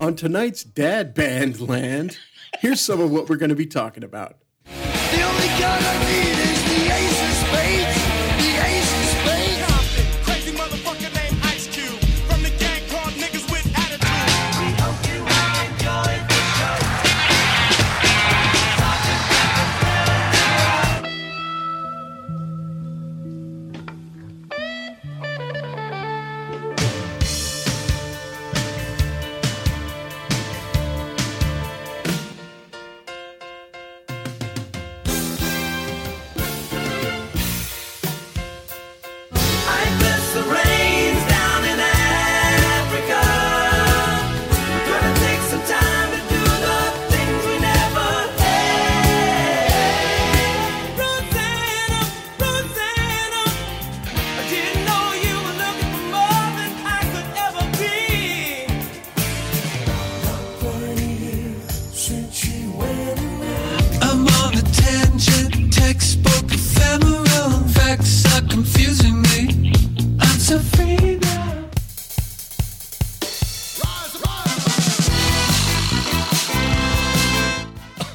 On tonight's Dad Band Land, here's some of what we're going to be talking about. The only gun I need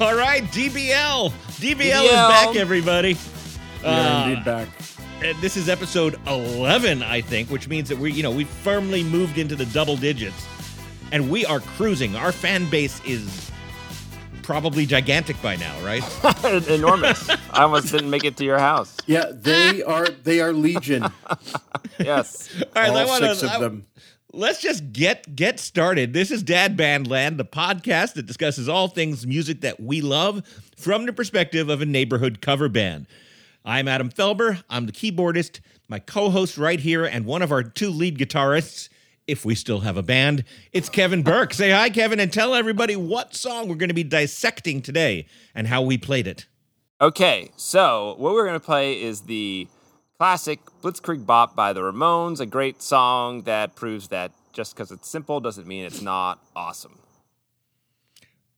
All right, DBL. DBL, is back, everybody. We are Uh, indeed back. And this is episode 11, I think, which means that we, you know, we firmly moved into the double digits and we are cruising. Our fan base is probably gigantic by now, right? enormous. I almost didn't make it to your house. Yeah, they are they are legion. Yes. All right, all I wanna- six I- of them. Let's just get get started. This is Dad Band Land, the podcast that discusses all things music that we love from the perspective of a neighborhood cover band. I'm Adam Felber. I'm the keyboardist, my co-host right here, and one of our two lead guitarists, if we still have a band. It's Kevin Burke. Say hi, Kevin, and tell everybody what song we're going to be dissecting today and how we played it. Okay, so what we're going to play is the classic Blitzkrieg Bop by the Ramones, a great song that proves that just because it's simple doesn't mean it's not awesome.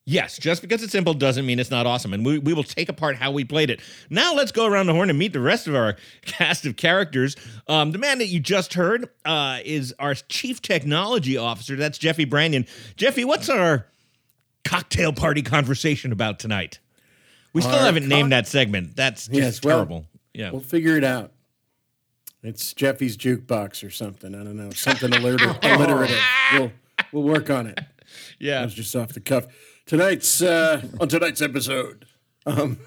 Yes, just because it's simple doesn't mean it's not awesome. And we, we will take apart how we played it. Now let's go around the horn and meet the rest of our cast of characters. Um, the man that you just heard uh, is our chief technology officer. That's Jeffy Branion. Jeffy, what's our cocktail party conversation about tonight? We still Our haven't named that segment. That's just Yes, well, terrible. yeah. We'll figure it out. It's Jeffy's jukebox or something. I don't know. Something alliter- alliterative. We'll we'll work on it. That yeah. was just off the cuff. Tonight's uh, on tonight's episode, um,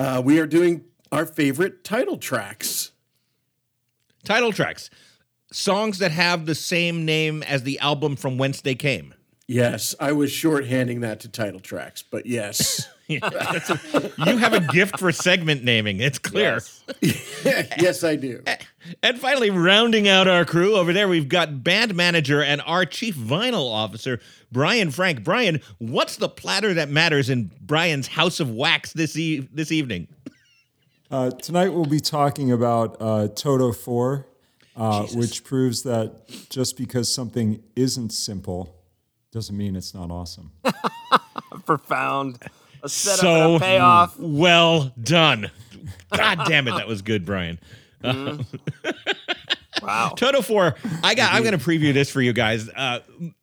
uh, we are doing our favorite title tracks. Title tracks. Songs that have the same name as the album from whence they came. Yes, I was shorthanding that to title tracks, but yes, You have a gift for segment naming. It's clear. Yes. yes, I do. And finally, rounding out our crew over there, we've got band manager and our chief vinyl officer, Brian Frank. Brian, what's the platter that matters in Brian's House of Wax this e- this evening? Uh, tonight we'll be talking about uh, Toto 4, uh, which proves that just because something isn't simple doesn't mean it's not awesome. Profound. A setup so and a payoff. well done. God damn it, that was good, Brian. Wow. Toto four. I got. I'm going to preview this for you guys. Uh,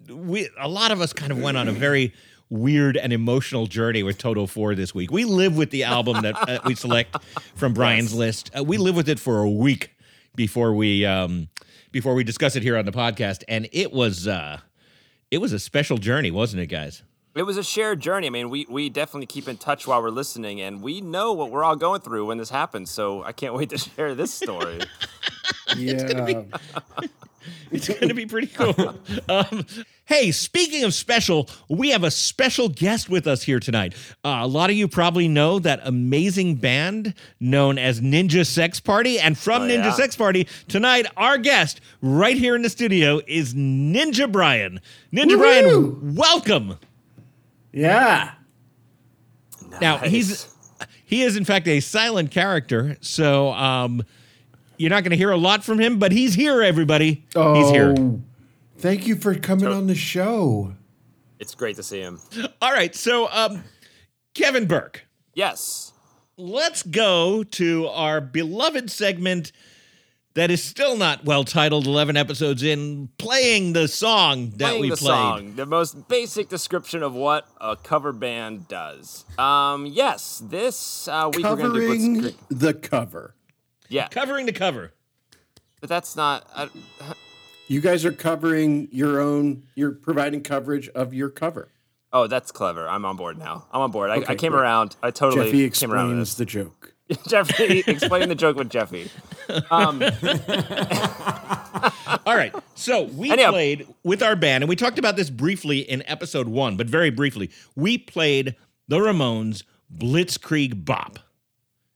we a lot of us kind of went on a very weird and emotional journey with Toto four this week. We live with the album that uh, we select from Brian's list. Uh, we live with it for a week before we um, before we discuss it here on the podcast, and it was uh, it was a special journey, wasn't it, guys? It was a shared journey. I mean, we, we definitely keep in touch while we're listening, and we know what we're all going through when this happens. So I can't wait to share this story. Yeah. It's going to be pretty cool. Um, hey, speaking of special, we have a special guest with us here tonight. Uh, a lot of you probably know that amazing band known as Ninja Sex Party. And from Oh, Ninja yeah. Sex Party, tonight, our guest right here in the studio is Ninja Brian. Ninja Brian, welcome. Yeah. Now, he's he is in fact a silent character, so um, you're not going to hear a lot from him, but he's here, everybody. Oh, He's here. Oh, Thank you for coming on the show. It's great to see him. All right, so um, Kevin Burke. Yes. let's go to our beloved segment that is still not well titled 11 episodes in playing the song that Playing we the played song, the most basic description of what a cover band does. Um, yes, this uh, week we're gonna do Covering the cover. Yeah, covering the cover but that's not. Uh, You guys are covering your own, you're providing coverage of your cover. oh, that's clever. I'm on board now. I'm on board. I, I came great. around. I totally Jeffy came around with explains the joke. Jeffy, explain the joke with Jeffy. Um, all right so we Anyhow. played with our band and we talked about this briefly in episode one but very briefly we played the ramones blitzkrieg bop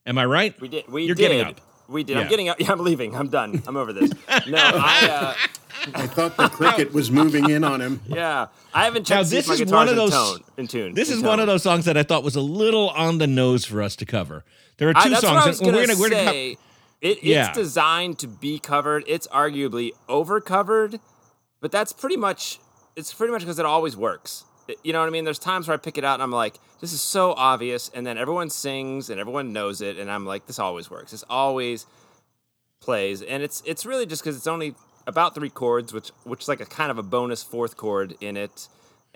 am i right We did. We You're did. getting up. We did. Yeah. I'm getting up. Yeah, I'm leaving. I'm done. I'm over this. No, I. Uh, I thought the cricket was moving in on him. yeah, I haven't checked to see if this my is guitar's one of in those- tone. In tune. this in is one of those songs that i thought was a little on the nose for us to cover there are two I, that's songs what I was gonna we're gonna, we're gonna co- it, it's Yeah. designed to be covered. It's arguably over covered, but that's pretty much. It's pretty much because it always works. You know what I mean? There's times where I pick it out and I'm like, this is so obvious, and then everyone sings and everyone knows it, and I'm like, this always works. This always plays, and it's it's really just because it's only about three chords, which which is like a kind of a bonus fourth chord in it.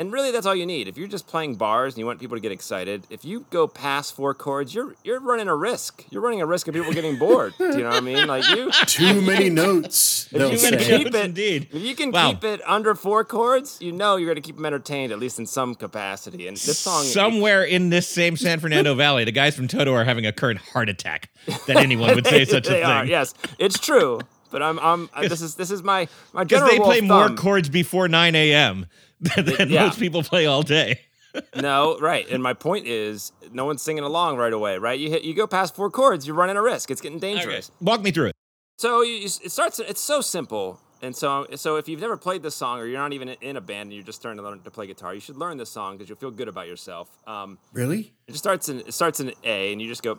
And really, that's all you need. If you're just playing bars and you want people to get excited, if you go past four chords, you're you're running a risk. You're running a risk of people getting bored. Do you know what I mean? Like you, Too many notes, they'll if you can say. keep it, Indeed. if you can Wow. keep it under four chords, you know you're going to keep them entertained at least in some capacity. And this song, somewhere in this same San Fernando Valley, the guys from Toto are having a current heart attack that anyone would say such a thing. are. Yes, it's true. But I'm, I'm. uh, This is this is my my general. Because they play more chords before 9 a.m. than Yeah. most people play all day. No, right. And my point is, no one's singing along right away, right? You hit, you go past four chords, you're running a risk. It's getting dangerous. Walk me through it. So you, you- it starts. It's so simple. And so, so if you've never played this song, or you're not even in a band and you're just starting to learn to play guitar, you should learn this song because you'll feel good about yourself. Um, Really? it just starts in it starts in A, and you just go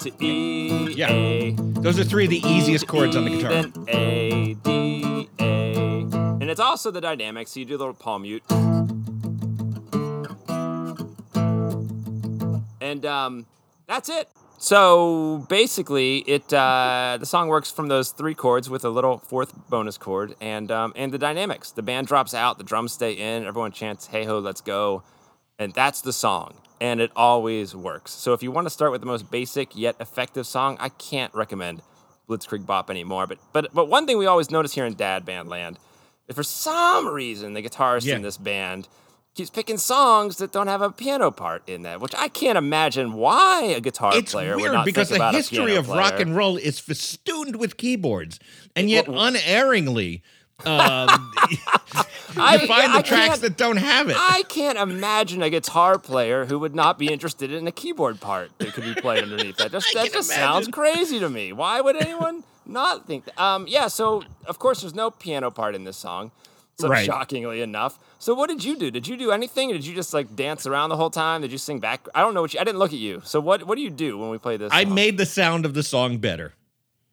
to E, Yeah. A, Those are three of the easiest chords on the guitar. then A, D, A. And it's also the dynamic, so you do a little palm mute. And um, that's it. So basically, it uh, the song works from those three chords with a little fourth bonus chord, and um, and the dynamics. The band drops out, the drums stay in, everyone chants "Hey ho, let's go," and that's the song. And it always works. So if you want to start with the most basic yet effective song, I can't recommend Blitzkrieg Bop anymore. But but but one thing we always notice here in Dad Band Land, if for some reason the guitarist Yeah. in this band keeps picking songs that don't have a piano part in that, which I can't imagine why a guitar It's player would weird not because the history of rock and roll is festooned with keyboards, and yet unerringly, um, I- find I the tracks that don't have it. I can't imagine a guitar player who would not be interested in a keyboard part that could be played underneath that. Just, that just sounds crazy to me. Why would anyone not think that? Um, yeah, so of course there's no piano part in this song. So Right. shockingly enough. So what did you do? Did you do anything? Did you just like dance around the whole time? Did you sing back? I don't know what you. I didn't look at you. So what? What do you do when we play this? I song? made the sound of the song better.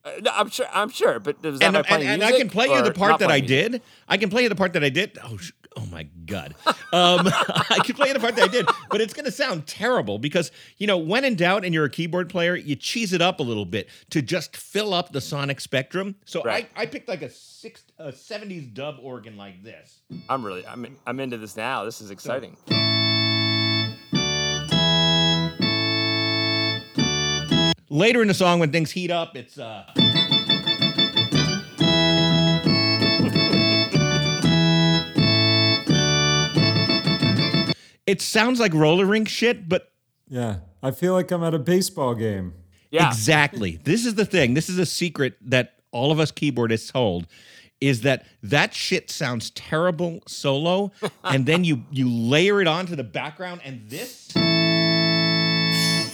Uh, no, I'm sure. I'm sure. But does that and, and, and I can play you the part that I music? did. I can play you the part that I did. Oh, sh- oh my god! Um, I can play you the part that I did, but it's going to sound terrible because you know when in doubt and you're a keyboard player, you cheese it up a little bit to just fill up the sonic spectrum. So Right. I, I picked like a six a '70s dub organ like this. I'm really. I'm. I'm into this now. This is exciting. Later in the song, when things heat up, it's uh. It sounds like roller rink shit, but Yeah, I feel like I'm at a baseball game. Yeah. Exactly. This is the thing. This is a secret that all of us keyboardists hold is that that shit sounds terrible solo and then you you layer it onto the background and this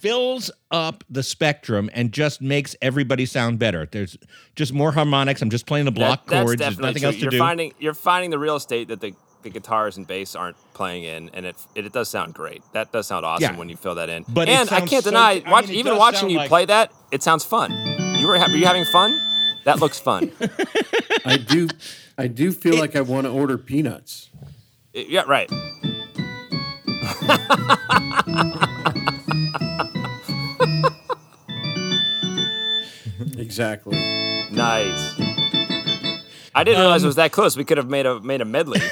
fills up the spectrum and just makes everybody sound better. There's just more harmonics. I'm just playing the block That- chords. There's definitely nothing true. else to you're do. Finding, you're finding the real estate that the, the guitars and bass aren't playing in, and it, it it does sound great. That does sound awesome Yeah. when you fill that in. But and I can't so- deny, I watch, mean, it even watching you like- play that, it sounds fun. You were, ha- were you having fun? That looks fun. I do, I do feel like I want to order peanuts. yeah, right. Exactly. Nice. I didn't realize it was that close. We could have made a made a medley.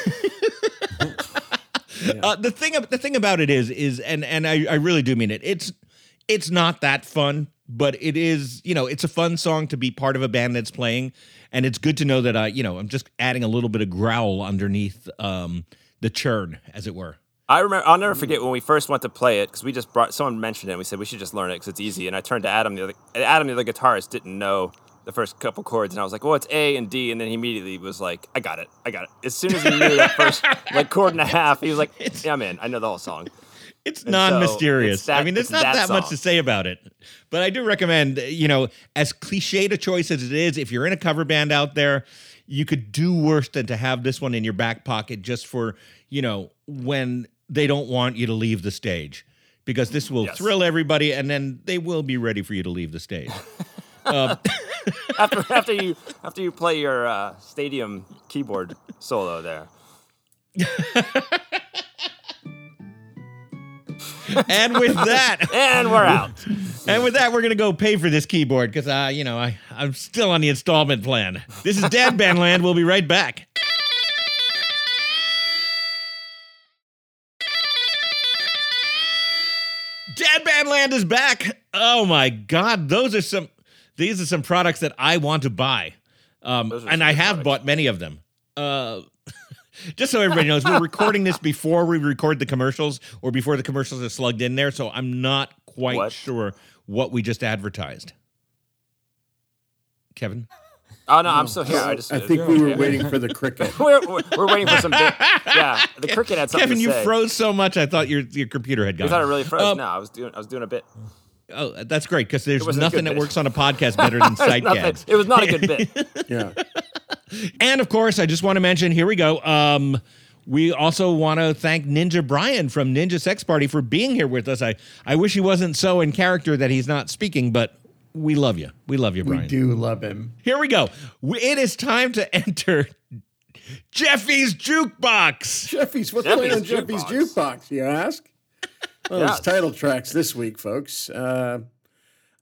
Uh, the thing, the thing about it is, is and and I, I really do mean it. It's it's not that fun, but it is. You know, it's a fun song to be part of a band that's playing, and it's good to know that I, you know, I'm just adding a little bit of growl underneath um, the churn, as it were. I remember. I'll never mm. forget when we first went to play it because we just brought someone mentioned it. and We said we should just learn it because it's easy. And I turned to Adam, the other Adam, the other guitarist, didn't know the first couple chords, and I was like, "Well, it's A and D," and then he immediately was like, "I got it, I got it." As soon as he knew that first like chord and a half, he was like, "Yeah, I'm in. I know the whole song." It's And so non-mysterious. it's that- I mean, there's it's not that that, much song. to say about it, but I do recommend. You know, as cliched a choice as it is, if you're in a cover band out there, you could do worse than to have this one in your back pocket just for you know when they don't want you to leave the stage, because this will Yes. thrill everybody, and then they will be ready for you to leave the stage. After after you after you play your uh, stadium keyboard solo there. and with that, And we're out. and with that, we're gonna go pay for this keyboard because uh, you know I I'm still on the installment plan. This is Dad Bandland. We'll be right back. Bandland is back. Oh my God, those are some. These are some products that I want to buy, um, and I have products. bought many of them. Uh, just so everybody knows, we're recording this before we record the commercials or before the commercials are slugged in there. So I'm not quite What? sure what we just advertised. Kevin? Oh no, I'm still here. I just I think we were waiting for the cricket. we're, we're, we're waiting for some big. Yeah, the cricket had something Kevin, to you say. froze so much I thought your your computer had gone. You thought it really froze? Um, no, I was doing I was doing a bit. Oh, that's great because there's wasn't nothing that bit. works on a podcast better than sight gags. It was not a good bit. Yeah. And of course, I just want to mention here we go. Um, we also want to thank Ninja Brian from Ninja Sex Party for being here with us. I, I wish he wasn't so in character that he's not speaking, but we love you. We love you, Brian. We do love him. Here we go. It is time to enter Jeffy's Jukebox. Jeffy's, what's Jeffy's playing on Jeffy's Jukebox. jukebox? You ask. Well, Yeah. it's title tracks this week, folks. Uh,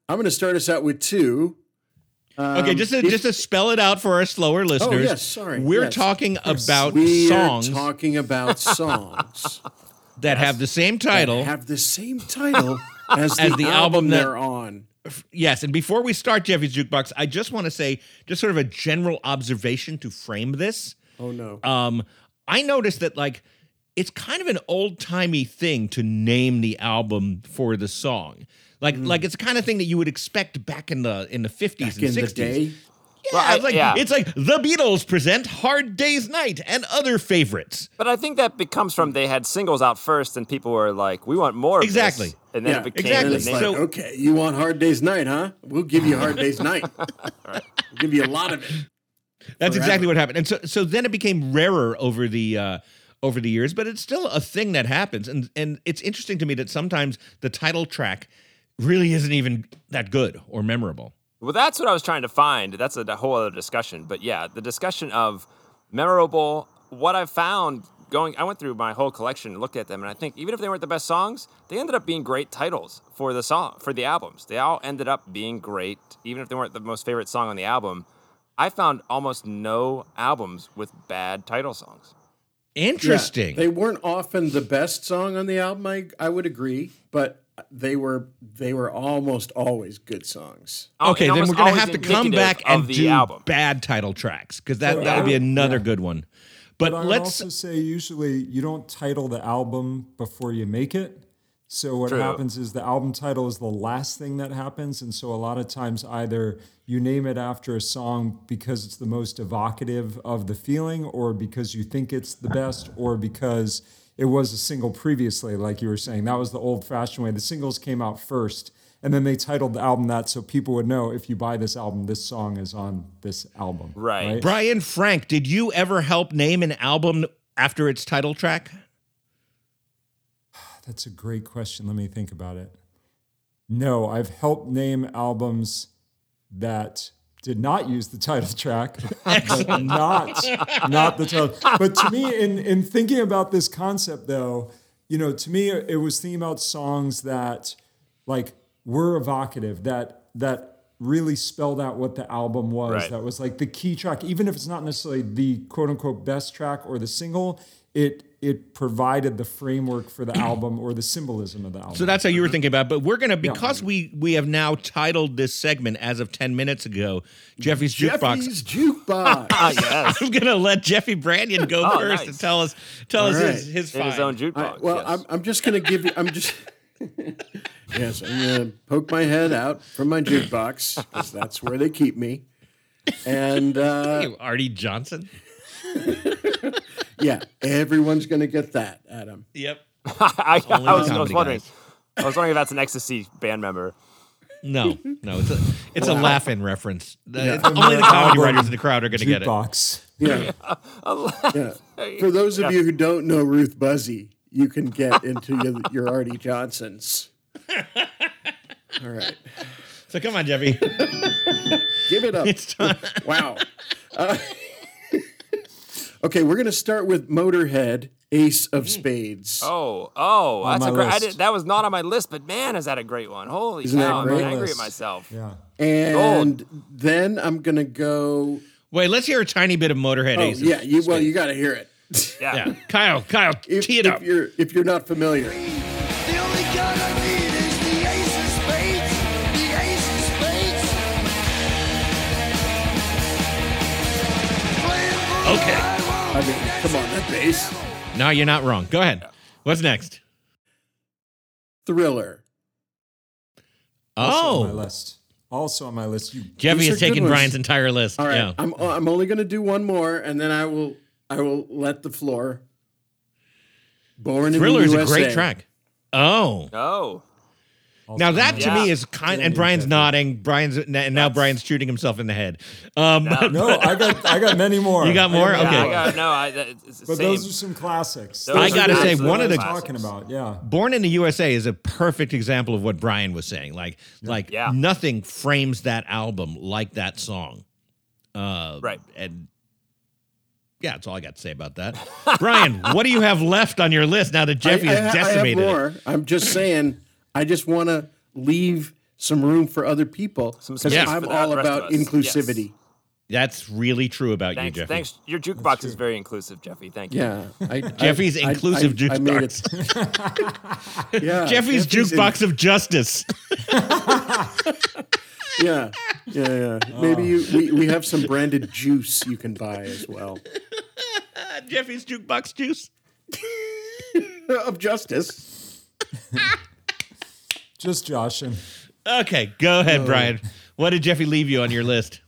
I'm going to start us out with two. Okay, just to, if- just to spell it out for our slower listeners. Oh, yes, sorry, We're yes. talking about songs. We songs are talking about songs that have the same title. that have the same title as the, As the album, album that- they're on. Yes, and before we start Jeffy's Jukebox, I just want to say just sort of a general observation to frame this. Oh no. Um, I noticed that like it's kind of an old timey thing to name the album for the song. Like, like it's the kind of thing that you would expect back in the in the fifties and sixties. Day. Yeah, Well, I- it's like yeah. it's like the Beatles present Hard Day's Night and other favorites. But I think that becomes from they had singles out first, and people were like, "We want more." Of this," Exactly. And then Yeah, it became exactly. the it's name. like, So- okay, you want Hard Day's Night, huh? We'll give you Hard Day's Night. We'll give you a lot of it. That's Forever. exactly what happened. And so so then it became rarer over the uh over the years, but it's still a thing that happens. And and it's interesting to me that sometimes the title track really isn't even that good or memorable. Well, that's what I was trying to find. That's a, a whole other discussion. But yeah, the discussion of memorable. What I found going, I went through my whole collection and looked at them, and I think even if they weren't the best songs, they ended up being great titles for the song for the albums. They all ended up being great, even if they weren't the most favorite song on the album. I found almost no albums with bad title songs. Interesting. Yeah, they weren't often the best song on the album. I I would agree, but they were they were almost always good songs. Okay, then we're gonna have to come back and the do album. bad title tracks because that that would be another yeah. good one. But, But I would let's also say usually you don't title the album before you make it. So what True. happens is the album title is the last thing that happens, and so a lot of times either you name it after a song because it's the most evocative of the feeling, or because you think it's the best, or because it was a single previously, like you were saying. That was the old-fashioned way. The singles came out first, and then they titled the album that so people would know if you buy this album, this song is on this album. Right. Brian Frank, did you ever help name an album after its title track? That's a great question. Let me think about it. No, I've helped name albums that did not use the title track, but not not the title. But to me, in in thinking about this concept, though, you know, to me, it was thinking about songs that like were evocative, that that really spelled out what the album was. Right. That was like the key track, even if it's not necessarily the quote unquote best track or the single. It it provided the framework for the album or the symbolism of the album. So that's how you were thinking about. it. But we're gonna because we we have now titled this segment as of ten minutes ago, Jeffy's jukebox. Jeffy's jukebox. Yes. I'm gonna let Jeffy Branion go Oh, first nice. and tell us tell All us right. his his, his own jukebox. I- well, yes. I'm, I'm just going to give you, I'm just, yes, I'm going to poke my head out from my jukebox because that's where they keep me. And uh, Hey, Arte Johnson. Yeah, everyone's going to get that, Adam. Yep. I, I, was, I was wondering. guys. I was wondering if that's an ecstasy band member. No, no, it's a it's a laugh-in reference. Yeah. only the comedy writers in the crowd are going to get it. jukebox. Yeah. yeah. For those of you who don't know Ruth Buzzi, you can get into your, your Arte Johnsons. All right. So come on, Jeffy. Give it up. It's time. Wow. Uh, okay, we're going to start with Motorhead, Ace of mm. Spades. Oh, oh, On that's a great. I did, that was not on my list, but man, is that a great one? Holy Isn't that cow! I'm great? angry at List. myself. Yeah. And then I'm going to go. Wait, let's hear a tiny bit of Motorhead. Oh, Ace of Spades. yeah. You, well, you got to hear it. Yeah. yeah. Kyle, Kyle, If, tee it if up. you're if you're not familiar, mean, come on, that bass. No, you're not wrong. Go ahead. What's next? Thriller. Also on my Oh, list. Also on my list. You Jeffy These has taken. Brian's entire list. All right, Yeah. I'm uh, I'm only going to do one more, and then I will I will let the floor. Born Thriller in is the a great track. Oh. Oh, Now that to Yeah. me is kind, and Brian's nodding. Brian's and now Brian's shooting himself in the head. Um, but- No, I got I got many more. You got more? many Okay. yeah. I got no. I, it's But same. those are some classics. Those I gotta say, one of the- I'm classics. talking about. Yeah. Born in the USA is a perfect example of what Brian was saying. Like, like Yeah. nothing frames that album like that song. Uh, Right. And yeah, that's all I got to say about that. Brian, what do you have left on your list now that Jeffy I, I, has I have decimated it? more. I'm just saying. I just want to leave some room for other people because space I'm all about us. Yes. inclusivity. That's really true about you, Thanks, Jeffy. thanks. Your jukebox is very inclusive, Jeffy. Thank you. Yeah, I, Jeffy's I, inclusive I, I made it. jukebox. Yeah, Jeffy's, jukebox of justice. Yeah, yeah, yeah. Maybe you, we, we have some branded juice you can buy as well Jeffy's jukebox juice. of justice. Just joshing. Okay, go ahead, Brian. What did Jeffy leave you on your list?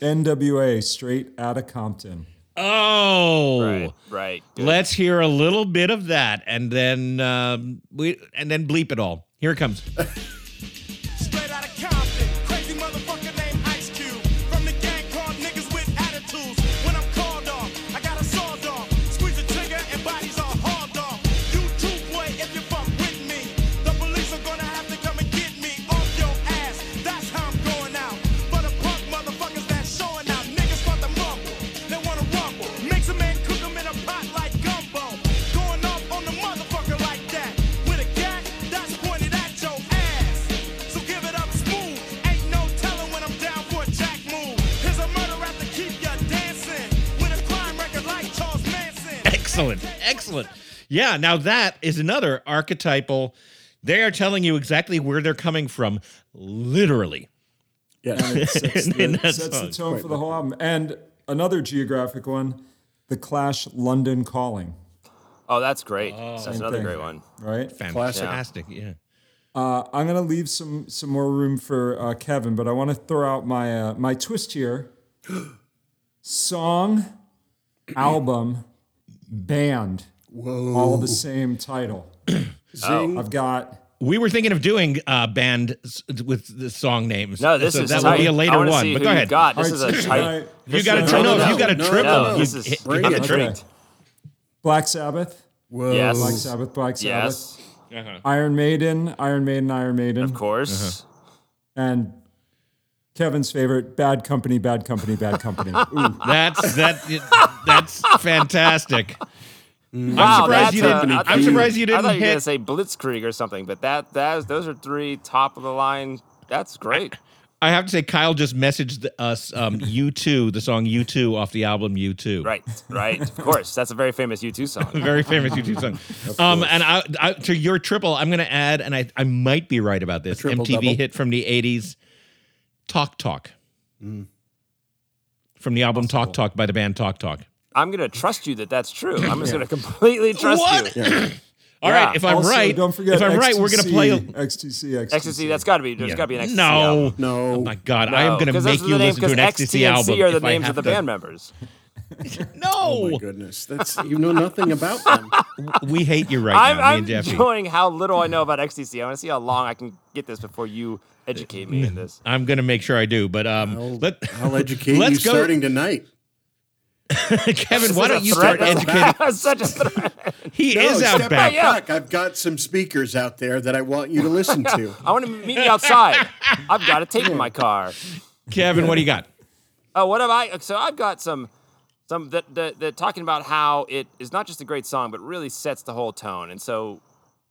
NWA, straight out of Compton. Oh, Right. Right. Good. Let's hear a little bit of that, and then um, we and then bleep it all. Here it comes. Yeah, now that is another archetypal. They are telling you exactly where they're coming from, literally. Yeah, It sets, the, that sets the tone for the whole album. And another geographic one, The Clash London Calling. Oh, that's great. that's another thing. great one. right? Fantastic. Yeah. Uh, I'm gonna leave some some more room for uh, Kevin, but I want to throw out my uh, my twist here. Song, album, band, Whoa. all the same title. Zing. I've got We were thinking of doing uh, band with the song names. No, this so is that tight. will be a later one. But who go you've ahead. Got. This All is a tight. You got to a- know no, if you got a triple. no, no. you- This is. hit- Bring I'm it. Black Sabbath, Whoa. Yes. Black Sabbath, Black Sabbath, Yes, Iron Maiden, Iron Maiden, Iron Maiden, of course. and Kevin's favorite, Bad Company, Bad Company, Bad Company. Ooh, That's that. That's fantastic. Wow, surprised you didn't- I I'm surprised you didn't I thought you were hit- gonna say Blitzkrieg or something, but that that those are three top of the line. That's great. I have to say, Kyle just messaged us um, "U2," the song "U2" off the album "U2." Right, right. Of course, that's a very famous U2 song. very famous U2 song. Um, and I, I, to your triple, I'm going to add, and I, I might be right about this. triple MTV double? hit from the '80s, "Talk Talk," from the album "Talk Talk" by the band Talk Talk. I'm gonna trust you that that's true. I'm just gonna completely trust What? you. All right, Yeah. if I'm also, right, don't forget if I'm right, we're going to XTC, play. XTC, XTC. Ecstasy, that's got to be. There's Yeah. got to be an ecstasy. album. No, No. Oh my God, I am going to make you the names, listen to an 'cause ecstasy XTC album. are the if names of the to- band members. No, Oh my goodness. That's you know nothing about them. we hate you right I'm, now, me I'm and Jeffy. enjoying how little I know about XTC. I want to see how long I can get this before you educate me in this. I'm going to make sure I do, but um, I'll, let I'll educate Let's you go- starting tonight. Kevin, why This don't you start educating? That's such a threat. He No, is out step back. Back. I've got some speakers out there that I want you to listen to. I want to meet me outside. I've got a tape in my car. Kevin, what do you got? Oh, what have I? So I've got some, some that that, that talking about how it is not just a great song, but really sets the whole tone. And so,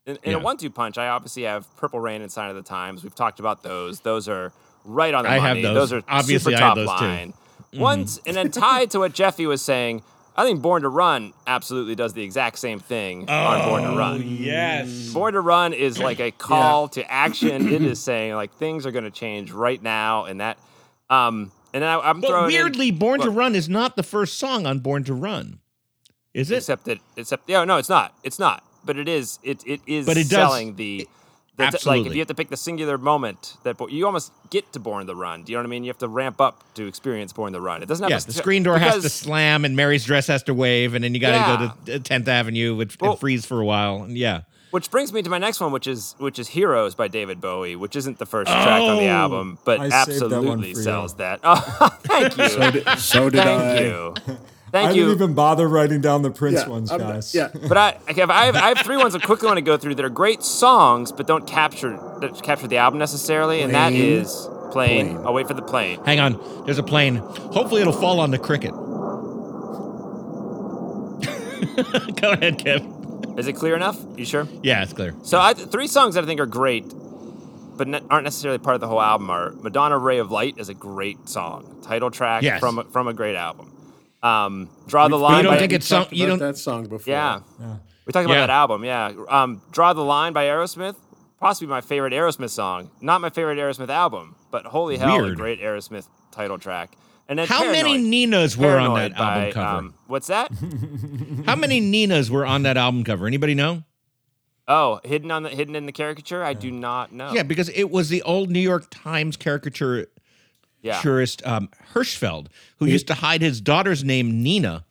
in, in Yeah. a one-two punch, I obviously have "Purple Rain" and "Sign of the Times." We've talked about those. Those are right on the I have money. those. are Obviously, super I have top line. too. Line. Once and then tied to what Jeffy was saying. I think "Born to Run" absolutely does the exact same thing on "Born to Run." Yes. Born to Run is like a call to action. It is saying like things are going to change right now, and that. Um, and then I, I'm But throwing in- weirdly, Born to Run is not the first song on Born to Run. Is it? except that except yeah, no, it's not. It's not. But it is. It it is But it does- selling the. The- like if you have to pick the singular moment that bo- you almost get to Born the Run. Do you know what I mean? You have to ramp up to experience Born the Run. It doesn't have yeah, to the screen door has to because- slam and Mary's dress has to wave, and then you got to go to Tenth Avenue which, Well- and freeze for a while. And yeah, Which brings me to my next one, which is which is Heroes by David Bowie, which isn't the first track on the Oh. album, but I saved that one absolutely you. sells that. Oh, thank you. So did, so did Thank I. you. I Thank didn't even bother writing down the Prince Yeah, ones, I'm- guys. yeah. But I, I have, I have, I have three ones I quickly want to go through that are great songs, but don't capture that capture the album necessarily, and that is Plane. is plane. Plane. I'll wait for the plane. hang on. There's a plane. Hopefully, it'll fall on the cricket. go ahead, Kev. Is it clear enough? You sure? Yeah, it's clear. So I, three songs that I think are great, but ne- aren't necessarily part of the whole album are Madonna "Ray of Light" is a great song, title track Yes. from a, from a great album. Um, Draw the line. you don't by, think it's some- talked you about don't- that song before. Yeah. We talked about Yeah. that album, yeah. Um, Draw the Line by Aerosmith, possibly my favorite Aerosmith song. Not my favorite Aerosmith album, but holy hell, a great Aerosmith title track. And then How many Ninas were on Paranoid that album cover? um, what's that? How many Ninas were on that album cover? Anybody know? oh, hidden on the hidden in the caricature. I do not know. Yeah, because it was the old New York Times caricature yeah. caricaturist um, Hirschfeld, who used to hide his daughter's name Nina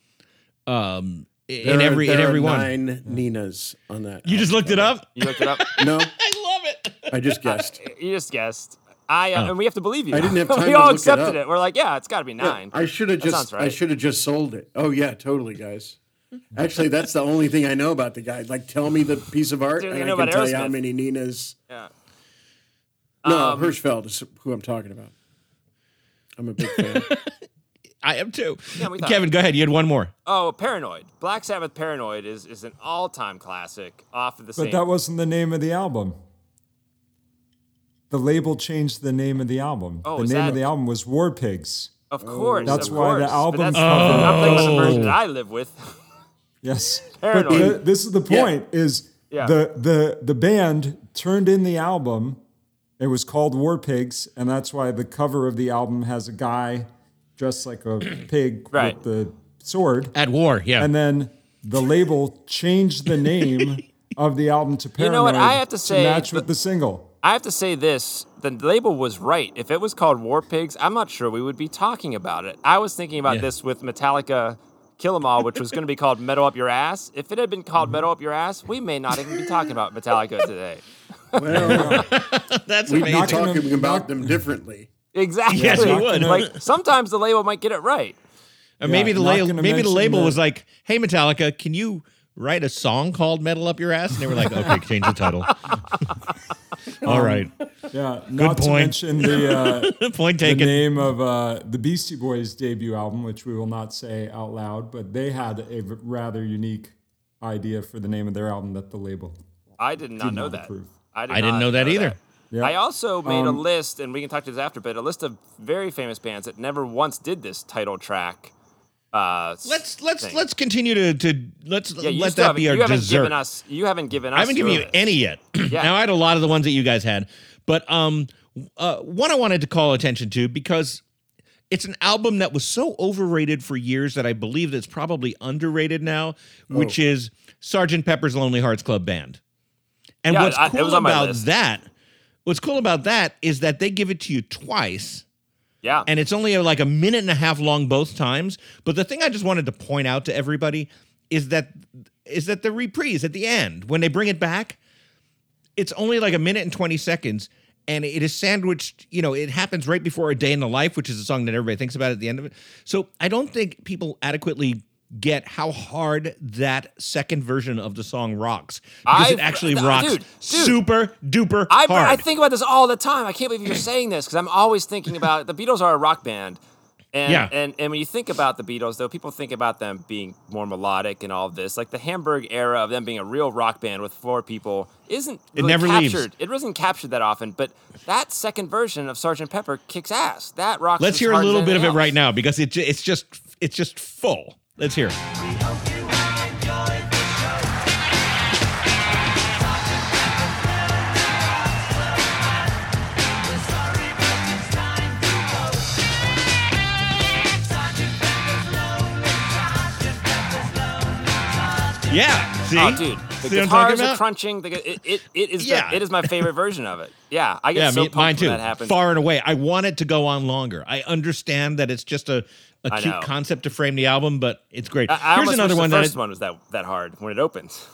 um, in are- every in there are every one. nine Ninas on that. You just looked it up. You looked it up. No, I love it. I just guessed. you just guessed. I uh, Oh. and we have to believe you. I didn't have time we to all look it accepted up. it. We're like, yeah, it's got to be nine. I should have just. sounds I should have just sold it. Oh yeah, totally, guys. Actually, that's the only thing I know about the guy. Like, tell me the piece of art, Dude, and you I can about tell you how many Ninas. yeah. No, Um, Hirschfeld is who I'm talking about. I'm a big fan. I am too. Yeah, Kevin, go ahead. You had one more. Oh, Paranoid. Black Sabbath Paranoid is, is an all time classic off of the same. But same. that wasn't the name of the album. The label changed the name of the album. Oh, the name that- of the album was War Pigs. of course. That's of why the course. But album that's- cover- I'm playing with the oh. version Oh. that I live with. Yes. Paranoid. But the, this is the point is Yeah. the the the band turned in the album. It was called War Pigs, and that's why the cover of the album has a guy dressed like a pig Right. with the sword. At war, yeah. And then the label changed the name of the album to You Paranoid know what? I have to say, match with the- the single. I have to say this: the label was right. If it was called War Pigs, I'm not sure we would be talking about it. I was thinking about Yeah. this with Metallica. Kill 'Em All, which was going to be called Metal Up Your Ass. If it had been called mm-hmm. Metal Up Your Ass, we may not even be talking about Metallica today. Well, That's we'd be amazing. gonna- talking about them differently. Exactly. Yes, we would. Like sometimes the label might get it right. Or maybe the label, maybe the label the- was like, "Hey, Metallica, can you write a song called Metal Up Your Ass?" And they were like, "Okay, change the title." All right, Yeah, not to point. mention the uh, point the taken. name of uh, the Beastie Boys debut album, which we will not say out loud, but they had a rather unique idea for the name of their album that the label. I did not Did know not that. approve. I, did I didn't know that either. Yeah. I also made a Um, list, and we can talk to this after, but a list of very famous bands that never once did this title track. Uh, Let's let's thing. let's continue to to let's Yeah, let that be our you haven't dessert. given us. You haven't given us. I haven't given you list. any yet. Yeah. now I had a lot of the ones that you guys had, but um, uh, one I wanted to call attention to because it's an album that was so overrated for years that I believe that it's probably underrated now, which Oh. is Sergeant Pepper's Lonely Hearts Club Band. And Yeah, what's I- it cool about that, what's cool about that is that they give it to you twice Yeah. and it's only uh, like a minute and a half long both times. But the thing I just wanted to point out to everybody is that is that the reprise at the end when they bring it back, it's only like a minute and twenty seconds, and it is sandwiched. You know, it happens right before a day in the life, which is a song that everybody thinks about at the end of it. So I don't think people adequately get how hard that second version of the song rocks because I've- it actually uh, rocks dude, dude. super duper I, hard. I think about this all the time. I can't believe you're saying this because I'm always thinking about the Beatles are a rock band. And, Yeah. and and when you think about the Beatles, though, people think about them being more melodic and all of this. Like the Hamburg era of them being a real rock band with four people isn't It really never leaves. captured. It wasn't captured that often, but that second version of Sergeant Pepper kicks ass. That rocks. Let's hear a little bit of it anything right now because it it's just it's just full. Let's hear it. Yeah, see, Oh, dude, the See what I'm talking guitars are crunching. The, it, it, it is Yeah. the, it is my favorite version of it. Yeah, I get Yeah, so me, pumped mine when too. that happens. Far and away. I want it to go on longer. I understand that it's just a, a I cute know. concept to frame the album, but it's great. I, I Here's almost another wish one the that first I, one was that that hard when it opens.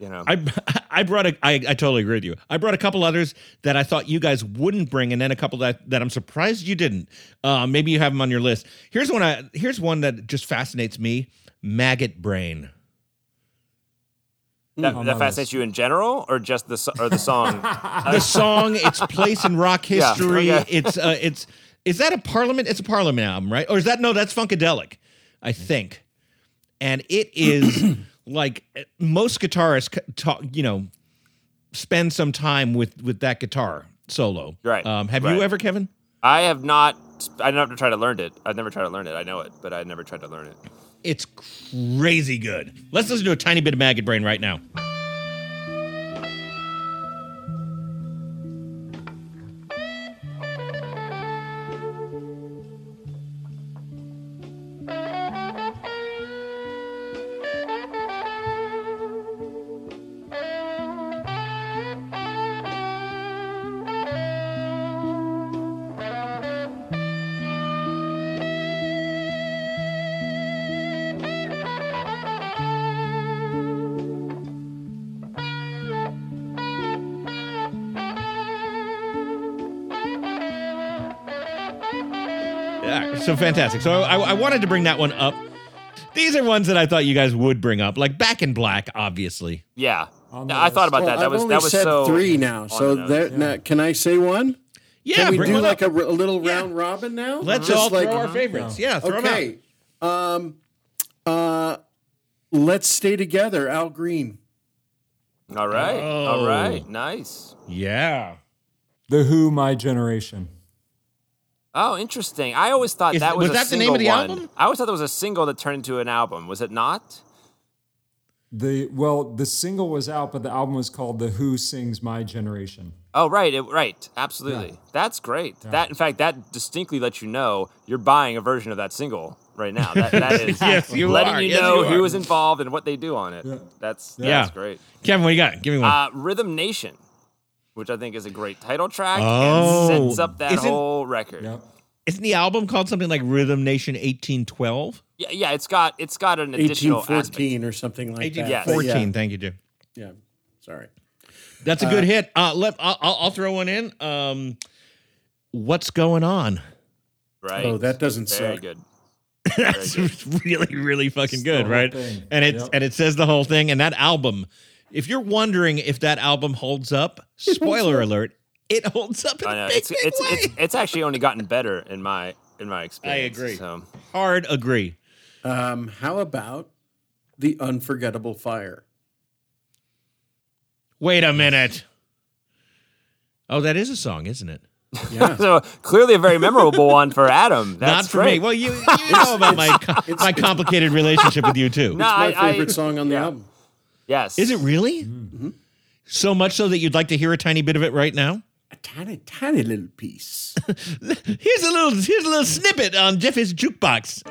You know, I I brought a I, I totally agree with you. I brought a couple others that I thought you guys wouldn't bring, and then a couple that, that I'm surprised you didn't. Uh, maybe you have them on your list. Here's one. I, here's one that just fascinates me: Maggot Brain. that, that fascinates you in general, or just the or the song. The song, its place in rock Yeah, history. okay. It's uh, it's is that a Parliament? It's a Parliament album, right? Or is that no? That's Funkadelic, I think. And it is like most guitarists, talk, you know, spend some time with with that guitar solo. Right, Um, have right. you ever, Kevin? I have not. I never tried to try to learn it. I've never tried to learn it. I know it, but I never tried to learn it. It's crazy good. Let's listen to a tiny bit of Maggot Brain right now. So fantastic. So I, I wanted to bring that one up. These are ones that I thought you guys would bring up, like Back in Black, obviously. Yeah, On the I thought about that. Well, That I've was only that was said so three now. So the nose. there, now, can I say one? Yeah, Can we bring do like up. a, r- a little round robin now? Let's Just all like- throw our favorites. Yeah, throw 'em out. Okay. Um. Uh. Let's stay together. Al Green. All right, all Oh. right, nice. Yeah. The Who, My Generation. Oh, interesting. I always thought Is- that was, was a that the name of single the one. album? I always thought that was a single that turned into an album. Was it not? The well, the single was out, but the album was called "The Who Sings My Generation." Oh, right, it, right, absolutely. That's great. That, in fact, that distinctly lets you know you're buying a version of that single. right now. That, that is Yes, you letting are. you Yes, know you who are. involved and what they do on it. That's Yeah. that's great. Kevin, what you got? Give me one. Uh, Rhythm Nation, which I think is a great title track Oh. and sets up that Isn't- whole record. Yep. Isn't the album called something like Rhythm Nation 1812? Yeah, yeah, it's got it's got an additional aspect. or something like that. Yes. But 1814. Yeah, Thank you, Jim. yeah. Sorry. That's a good hit. Uh, let I'll, I'll I'll throw one in. Um, what's going on? Right. Oh, that doesn't very suck. good. That's really really fucking good, right? thing. And it's Yep. and it says the whole thing. And that album, if you're wondering if that album holds up, spoiler alert, it holds up in I know a big, it's big it's, way. it's it's actually only gotten better in my in my experience. I agree. So Hard agree. Um, how about the unforgettable fire? Wait a minute. Oh, that is a song, isn't it? Yeah. so clearly a very memorable one for Adam. That's Not for great. me. Well, you you know about my co- my complicated relationship with U2. No, My I, favorite I, song on the yeah. album. Yes. Is it really? Mm-hmm. So much so that you'd like to hear a tiny bit of it right now? A tiny, tiny little piece. Here's a little here's a little snippet on Jeffy's jukebox.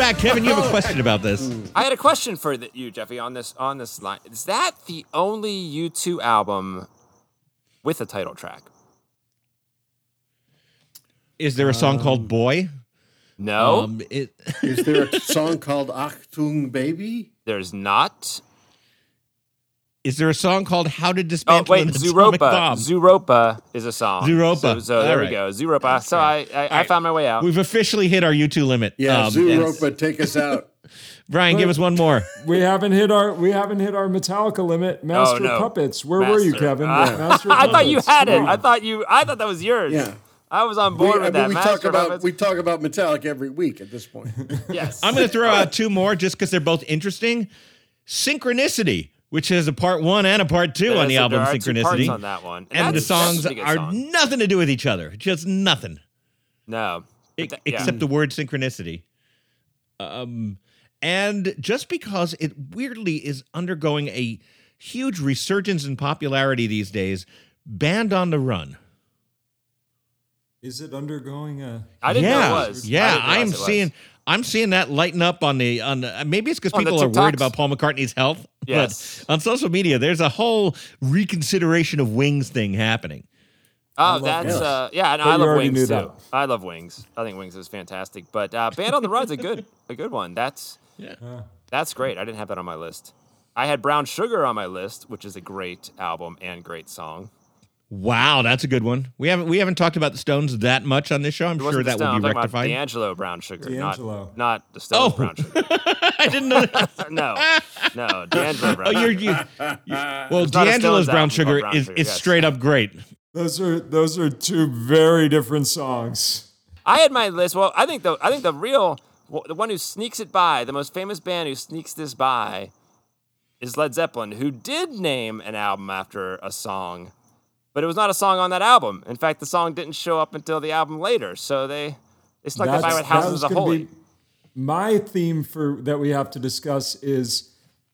Back. Kevin, you have a question about this. I had a question for the, you, Jeffy, on this on this line. Is that the only U2 album with a title track? Is there a song Um, called Boy? No, Um, it, Is there a song called Achtung Baby? there's not. Is there a song called How to Oh wait, an Atomic Zooropa. Bomb? Zooropa is a song. Zooropa. So, so there All we go. Zooropa. So I I, I right. found my way out. We've officially hit our U2 limit. Yeah, Um, Zooropa, take us out. Brian, give us one more. We haven't hit our we haven't hit our Metallica limit. Master Oh, no. Puppets. Where were you, Kevin? Uh, Master I thought you had it. I thought you. I thought that was yours. Yeah. I was on We, board I with mean, that. we Master talk about Puppets. we talk about Metallica every week at this point. yes. I'm going to throw out two more just because they're both interesting. Synchronicity, which has a part one and a part two on the There album are parts Synchronicity. on that one, and the that's- that's songs a pretty good are song. nothing to do with each other. Just nothing. no, But that- yeah. except the word synchronicity. Um, and just because it weirdly is undergoing a huge resurgence in popularity these days, Band on the Run. Is it undergoing a I didn't yeah, know it was. I yeah, I'm it was. seeing. I'm seeing that lighten up on the on the, maybe it's because people are worried about Paul McCartney's health. Yes. But on social media, there's a whole reconsideration of Wings thing happening. Oh, that's Wings. uh, yeah, and But I love Wings too. that. I love Wings. I think Wings is fantastic. But uh, Band on the Run's a good a good one. That's Yeah. that's great. I didn't have that on my list. I had Brown Sugar on my list, which is a great album and great song. Wow, that's a good one. We haven't we haven't talked about the Stones that much on this show. I'm It sure that Stone, will I'm be talking about rectified. D'Angelo Brown Sugar, D'Angelo. not not the Stones Oh. Brown Sugar. I didn't know that. no, no, D'Angelo Brown. Oh, you're Sugar. you. you- well, It's not D'Angelo's Brown Sugar Brown is Sugar, is yes. straight up great. Those are those are two very different songs. I had my list. Well, I think the I think the real the one who sneaks it by, the most famous band who sneaks this by, is Led Zeppelin, who did name an album after a song, but it was not a song on that album. In fact, the song didn't show up until the album later. So they they snuck that by with that Houses of Holy. my theme for that we have to discuss is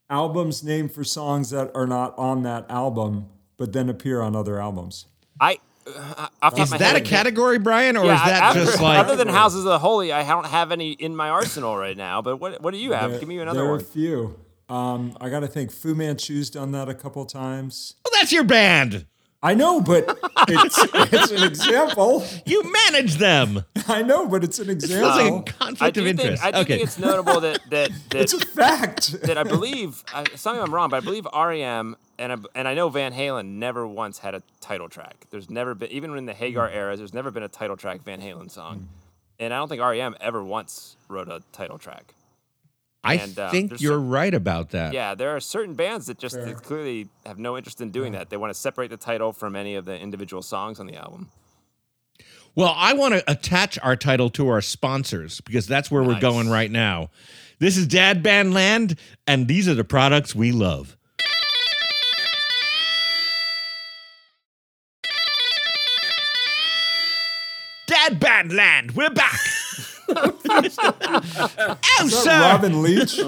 albums named for songs that are not on that album, but then appear on other albums. I uh, off the top Is that head, a I can't- category, Brian, or Yeah, is that after- just like other than Houses of the Holy, I don't have any in my arsenal right now. But what what do you have? There- Give me there another are one. a few. Um, I got to think. Fu Manchu's done that a couple times. well, that's your band. I know, but it's it's an example. You manage them. I know, but it's an Feels example. like a I conflict do of think interest. I do okay. think it's notable that that that it's a fact. that I believe, I, tell me if I'm wrong, but I believe REM and I, and I know Van Halen never once had a title track. There's never been, even in the Hagar eras, there's never been a title track Van Halen song, hmm. and I don't think REM ever once wrote a title track. I and, uh, think you're some- right about that. Yeah, there are certain bands that just they clearly have no interest in doing that. They want to separate the title from any of the individual songs on the album. Well, I want to attach our title to our sponsors because that's where we're going right now. This is Dad Band Land, and these are the products we love. Dad Band Land, we're back. oh, Is sir. Robin Leach?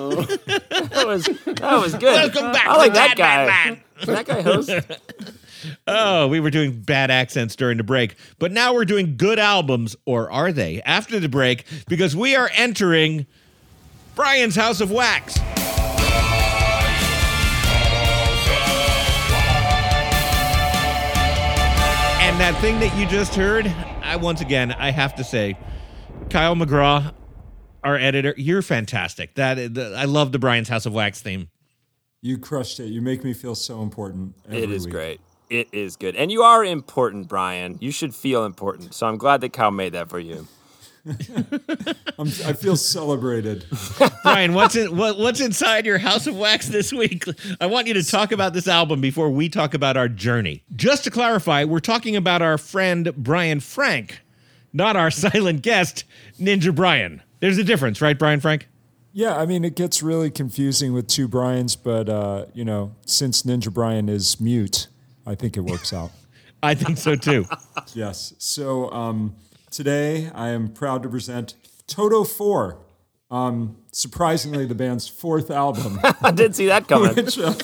That was that was good. Welcome back I like to that Dad Band guy. Land. That guy host. Oh, we were doing bad accents during the break, but now we're doing good albums, or are they? After the break, because we are entering Brian's House of Wax. And that thing that you just heard, I once again, I have to say, Kyle McGraw, our editor, you're fantastic. That the, I love the Brian's House of Wax theme. You crushed it. You make me feel so important. It every is week. great. It is good. And you are important, Brian. You should feel important. So I'm glad that Kyle made that for you. I'm, I feel celebrated. Brian, what's in what, what's inside your House of Wax this week? I want you to talk about this album before we talk about our journey. Just to clarify, we're talking about our friend Brian Frank, not our silent guest Ninja Brian. There's a difference, right, Brian Frank? Yeah, I mean, it gets really confusing with two Brians, but, uh, you know, since Ninja Brian is mute, I think it works out. I think so too. Yes. So um, today I am proud to present Toto 4. Um, surprisingly, the band's fourth album, I did see that coming. which, uh,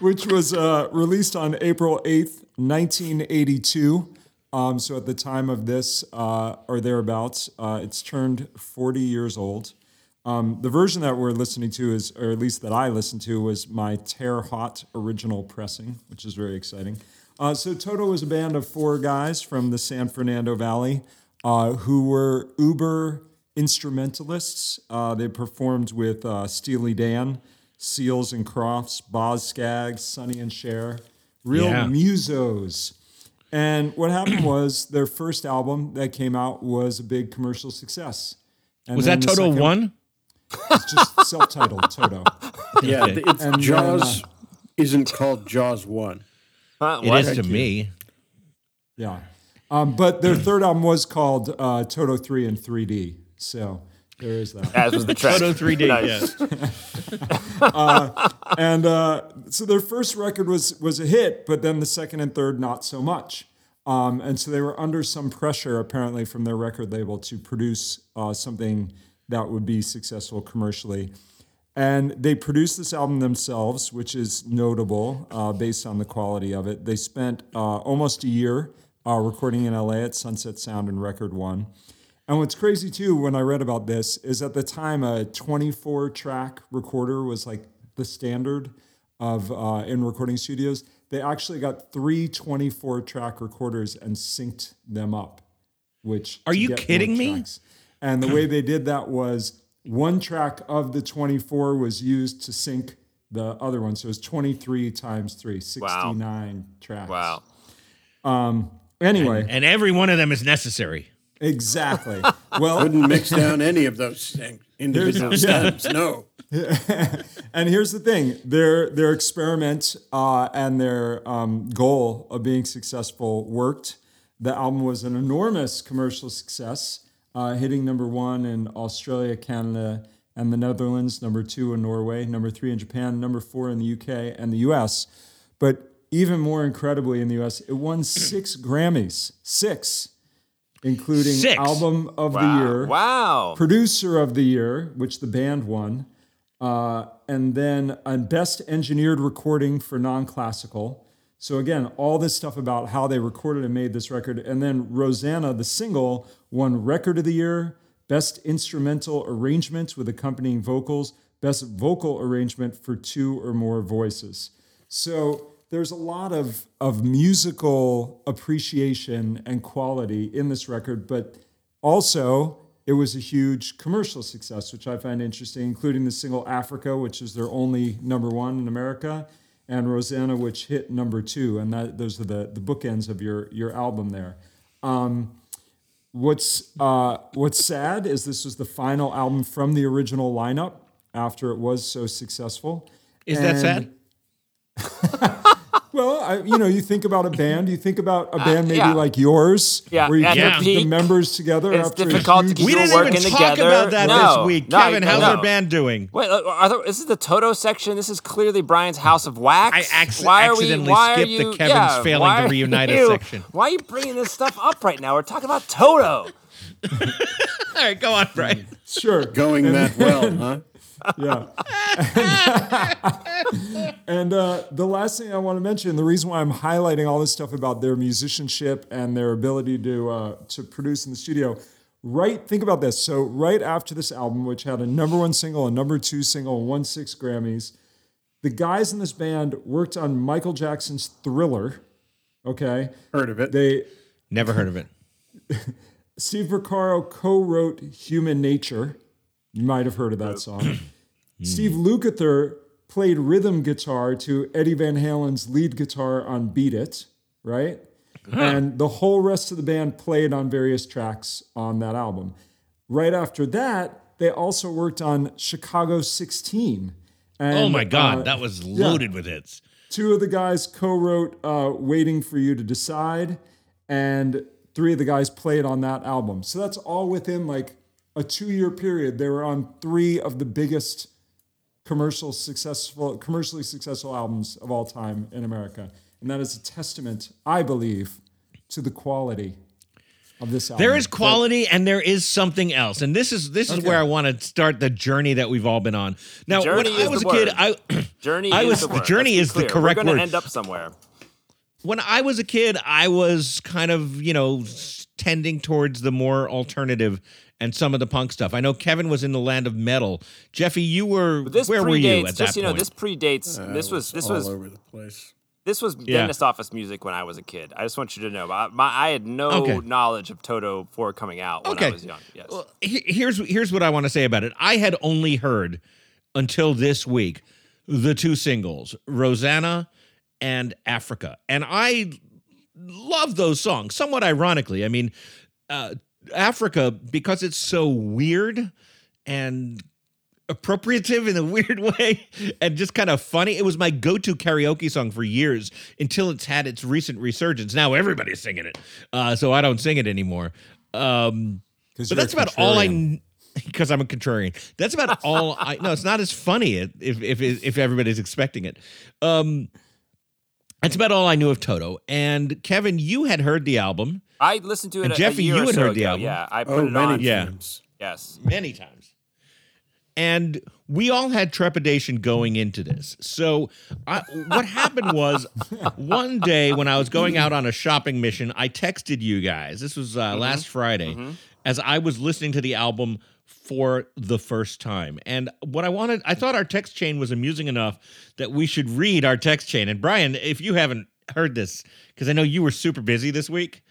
which was uh, released on April 8th, 1982. Um, so at the time of this, uh, or thereabouts, uh, it's turned 40 years old. Um, the version that we're listening to is, or at least that I listened to, was my Terre Haute original pressing, which is very exciting. Uh, so Toto was a band of four guys from the San Fernando Valley uh, who were uber instrumentalists. Uh, they performed with uh, Steely Dan, Seals and Crofts, Boz Scaggs, Sonny and Cher, real Yeah. musos. And what happened was their first album that came out was a big commercial success. And Was that the Toto second- one? It's just self-titled Toto. Yeah, Okay. it's And then, Jaws uh, isn't called Jaws one. Huh, It what? is to me. Yeah. Um, but their third album was called uh, Toto 3 in 3D. So there is that. As was the track. Toto 3D, Nice. yes. and uh, so their first record was was a hit, but then the second and third not so much. Um, and so they were under some pressure, apparently, from their record label to produce uh, something that would be successful commercially. And they produced this album themselves, which is notable uh, based on the quality of it. They spent uh, almost a year uh, recording in LA at Sunset Sound and Record One. And what's crazy too, when I read about this, is at the time a 24 track recorder was like the standard of uh, in recording studios. They actually got three 24 track recorders and synced them up. Which Are you kidding me? tracks. And the way they did that was one track of the 24 was used to sync the other one. So it was 23 times three, 69 tracks. Wow. Um, anyway, And every one of them is necessary. Exactly. Well, Wouldn't mix down any of those individual stems. No. and here's the thing: their their experiment uh, and their um, goal of being successful worked. The album was an enormous commercial success, uh, hitting number one in Australia, Canada, and the Netherlands, number two in Norway, number three in Japan, number four in the UK and the US. But even more incredibly, in the US, it won six Grammys, six, including Six? Album of the Year, Wow. Producer of the Year, which the band won, uh, and then a Best Engineered Recording for Non-Classical. So again, all this stuff about how they recorded and made this record, and then Rosanna, the single, won Record of the Year, Best Instrumental Arrangement with accompanying vocals, Best Vocal Arrangement for two or more voices. So there's a lot of, of musical appreciation and quality in this record, but also it was a huge commercial success, which I find interesting, including the single Africa, which is their only number one in America, and Rosanna, which hit number two. And that, those are the, the bookends of your, your album there. Um, what's, uh, what's sad is this was the final album from the original lineup after it was so successful. Is that sad? Well, I, you know, you think about a band. You think about a band maybe Uh, yeah. like yours, Yeah, where you at get their the peak, members together. it's after a difficult to huge- keep We didn't even talk together? about that No, this week. no, Kevin, no, how's no. our band doing? Wait, uh, are there, this is the Toto section. This is clearly Brian's House of Wax. I acc- why are accidentally we, why skipped are the you, Kevin's yeah, failing to are reunite us you- section. Why are you bringing this stuff up right now? We're talking about Toto. All right, go on, Brian. Sure. Going that well, huh? Yeah. and uh, the last thing I want to mention, the reason why I'm highlighting all this stuff about their musicianship and their ability to uh, to produce in the studio, right? Think about this. So right after this album, which had a number one single, a number two single, and won six Grammys, the guys in this band worked on Michael Jackson's Thriller. Okay, Heard of it? they Never heard of it. Steve Porcaro co-wrote "Human Nature." You might have heard of that song. Steve Lukather played rhythm guitar to Eddie Van Halen's lead guitar on "Beat It," right? And the whole rest of the band played on various tracks on that album. Right after that, they also worked on Chicago 16. And, oh my God, uh, that was yeah. loaded with hits. two of the guys co-wrote uh, "Waiting for You to Decide," and three of the guys played on that album. So that's all within like a two-year period. They were on three of the biggest commercial successful, commercially successful albums of all time in America, and that is a testament, I believe, to the quality of this album. There is quality and there is something else. And this is this is where I want to start the journey that we've all been on. Now, when I was a the kid, word. I Journey I was- the the word. journey Let's is the clear. correct We're gonna word. end up somewhere. when I was a kid, I was kind of, you know, tending towards the more alternative and some of the punk stuff. I know Kevin was in the land of metal. Jeffy, you were But this where predates. were you at just that you know, point? this predates. this was this all was over the place. this was Yeah. dentist office music when I was a kid. I just want you to know. I, my, I had no Okay. knowledge of Toto 4 coming out when I was young. Yes. Well, here's here's what I want to say about it. I had only heard until this week the two singles, Rosanna and Africa, and I love those songs. Somewhat ironically, I mean, uh, Africa because it's so weird and appropriative in a weird way and just kind of funny. It was my go-to karaoke song for years until it's had its recent resurgence. Now everybody's singing it, uh, so I don't sing it anymore. Um, but that's about all I. Because I'm a contrarian. That's about all I. No, it's not as funny if if if everybody's expecting it. Um, that's about all I knew of Toto. And Kevin, you had heard the album I listened to it And a, Jeffy, a year you or had so heard the ago. album. Yeah, I put Oh, it many on. Yeah. times. Yes. many times. And we all had trepidation going into this. So, I, what happened was one day when I was going out on a shopping mission, I texted you guys. This was uh, last Friday as I was listening to the album for the first time. And what I wanted, I thought our text chain was amusing enough that we should read our text chain. And Brian, if you haven't heard this, because I know you were super busy this week.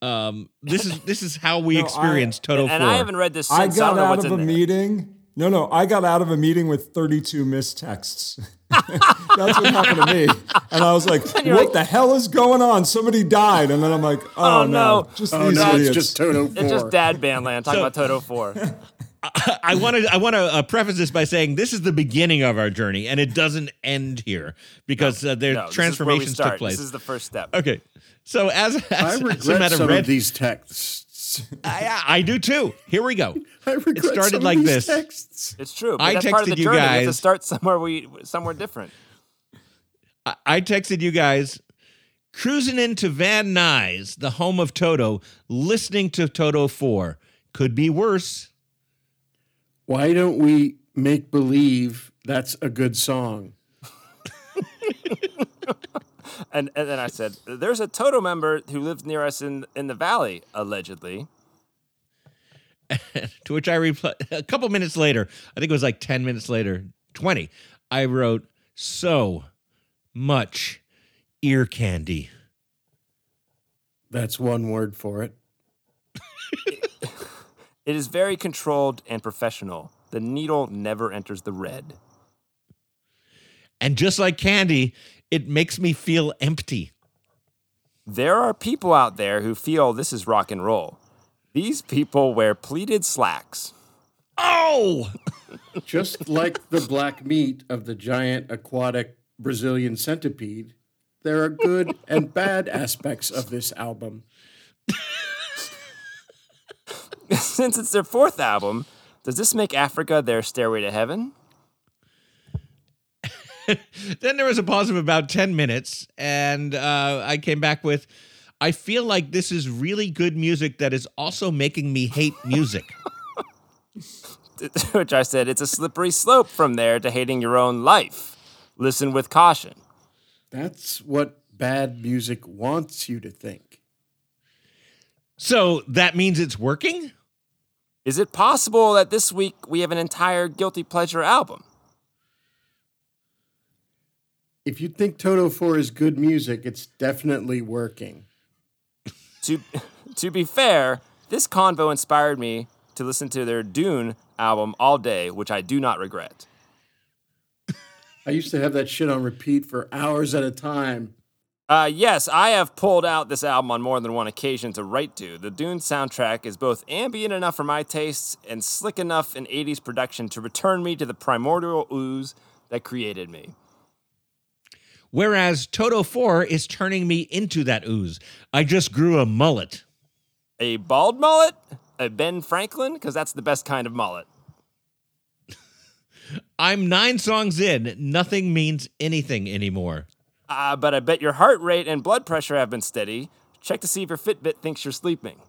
Um, this is this is how we No, I- experienced Toto And 4. I haven't read this I since. I, got don't know out what's of a there. meeting. No, no, I got out of a meeting with 32 missed texts. That's what happened to me. And I was like, what the hell is going on? Somebody died. And then I'm like, oh, Oh, no. no. Just Oh these no, idiots. it's just Toto 4. It's just dad band land talking about Toto 4. I want to I want to uh, preface this by saying this is the beginning of our journey, and it doesn't end here because uh, there No, this is where we transformations start. took place. This is the first step. okay, so as, as I as a regret matter some read, of these texts. I, I do too. Here we go. I regret started some like of these this. texts. It's true. But I that's part of the texted you journey. We have to start somewhere we somewhere different. I, I texted you guys cruising into Van Nuys, the home of Toto, listening to Toto Four. Could be worse. Why don't we make believe that's a good song? And and then I said, "There's a Toto member who lives near us in in the valley, allegedly." To which I replied a couple minutes later, I think it was like 10 minutes later, 20, I wrote, So much ear candy. That's one word for it. It is very controlled and professional. The needle never enters the red. And just like candy, it makes me feel empty. There are people out there who feel this is rock and roll. These people wear pleated slacks. Oh! Just like the black meat of the giant aquatic Brazilian centipede there are good and bad aspects of this album. Since it's their fourth album, does this make Africa their stairway to heaven? Then there was a pause of about 10 minutes, and uh, I came back with I feel like this is really good music that is also making me hate music. Which I said, it's a slippery slope from there to hating your own life. Listen with caution. That's what bad music wants you to think. so that means it's working? Is it possible that this week we have an entire Guilty Pleasure album? If you think Toto 4 is good music, it's definitely working. To, to be fair, this convo inspired me to listen to their Dune album all day, which I do not regret. I used to have that shit on repeat for hours at a time. Uh, yes, I have pulled out this album on more than one occasion to write to. The Dune soundtrack is both ambient enough for my tastes and slick enough in 80s production to return me to the primordial ooze that created me. Whereas Toto 4 is turning me into that ooze. I just grew a mullet. A bald mullet? A Ben Franklin? Because that's the best kind of mullet. I'm nine songs in. Nothing means anything anymore. Uh, but I bet your heart rate and blood pressure have been steady. Check to see if your Fitbit thinks you're sleeping.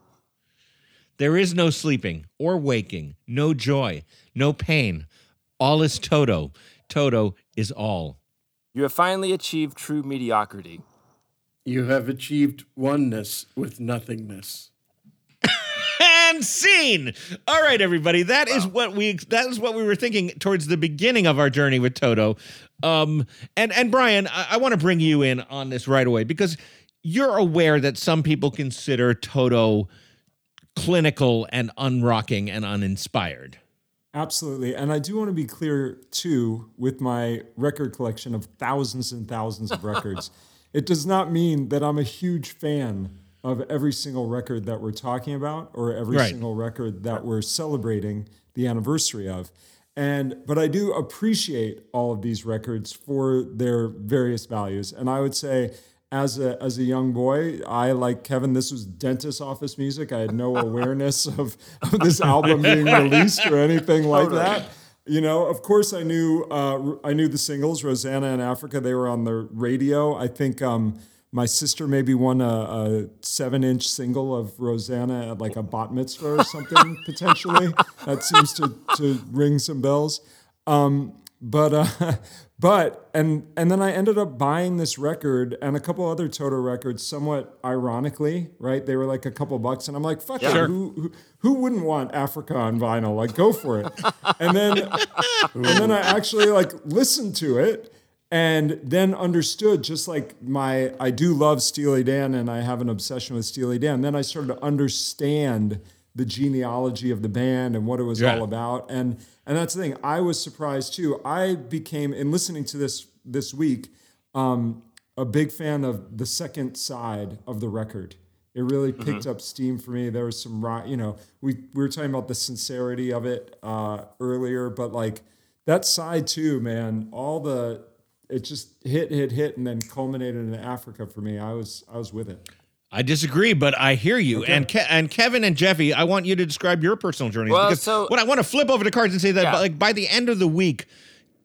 There is no sleeping or waking, no joy, no pain. All is Toto. Toto is all. You have finally achieved true mediocrity. You have achieved oneness with nothingness. and scene. All right, everybody. That is what we that is what we were thinking towards the beginning of our journey with Toto. Um, and and Brian, I, I want to bring you in on this right away because you're aware that some people consider Toto clinical and unrocking and uninspired. Absolutely. And I do want to be clear, too, with my record collection of thousands and thousands of records. it does not mean that I'm a huge fan of every single record that we're talking about or every Right. single record that we're celebrating the anniversary of. And but I do appreciate all of these records for their various values. And I would say as a as a young boy, I like Kevin, this was dentist office music. I had no awareness of, of this album being released or anything like that. You know, of course, I knew uh, I knew the singles, Rosanna and Africa. They were on the radio. I think um, my sister maybe won a, a seven-inch single of Rosanna at like a bat mitzvah or something potentially. That seems to to ring some bells. Um, but uh, but and and then I ended up buying this record and a couple other Toto records, somewhat ironically, right? They were like a couple bucks, and I'm like, fuck it, Sure. who, who who wouldn't want Africa on vinyl? Like, go for it. and then and then I actually like listened to it and then understood just like my I do love Steely Dan and I have an obsession with Steely Dan. Then I started to understand the genealogy of the band and what it was Yeah. all about. And and that's the thing. I was surprised too. I became in listening to this this week um, a big fan of the second side of the record. It really picked up steam for me. There was some, you know, we, we were talking about the sincerity of it uh, earlier, but like that side too, man, all the, it just hit, hit, hit, and then culminated in Africa for me. I was, I was with it. I disagree, but I hear you. And Ke- and Kevin and Jeffy, I want you to describe your personal journeys Well, because so- what I want to flip over the cards and say that Yeah. by, like by the end of the week,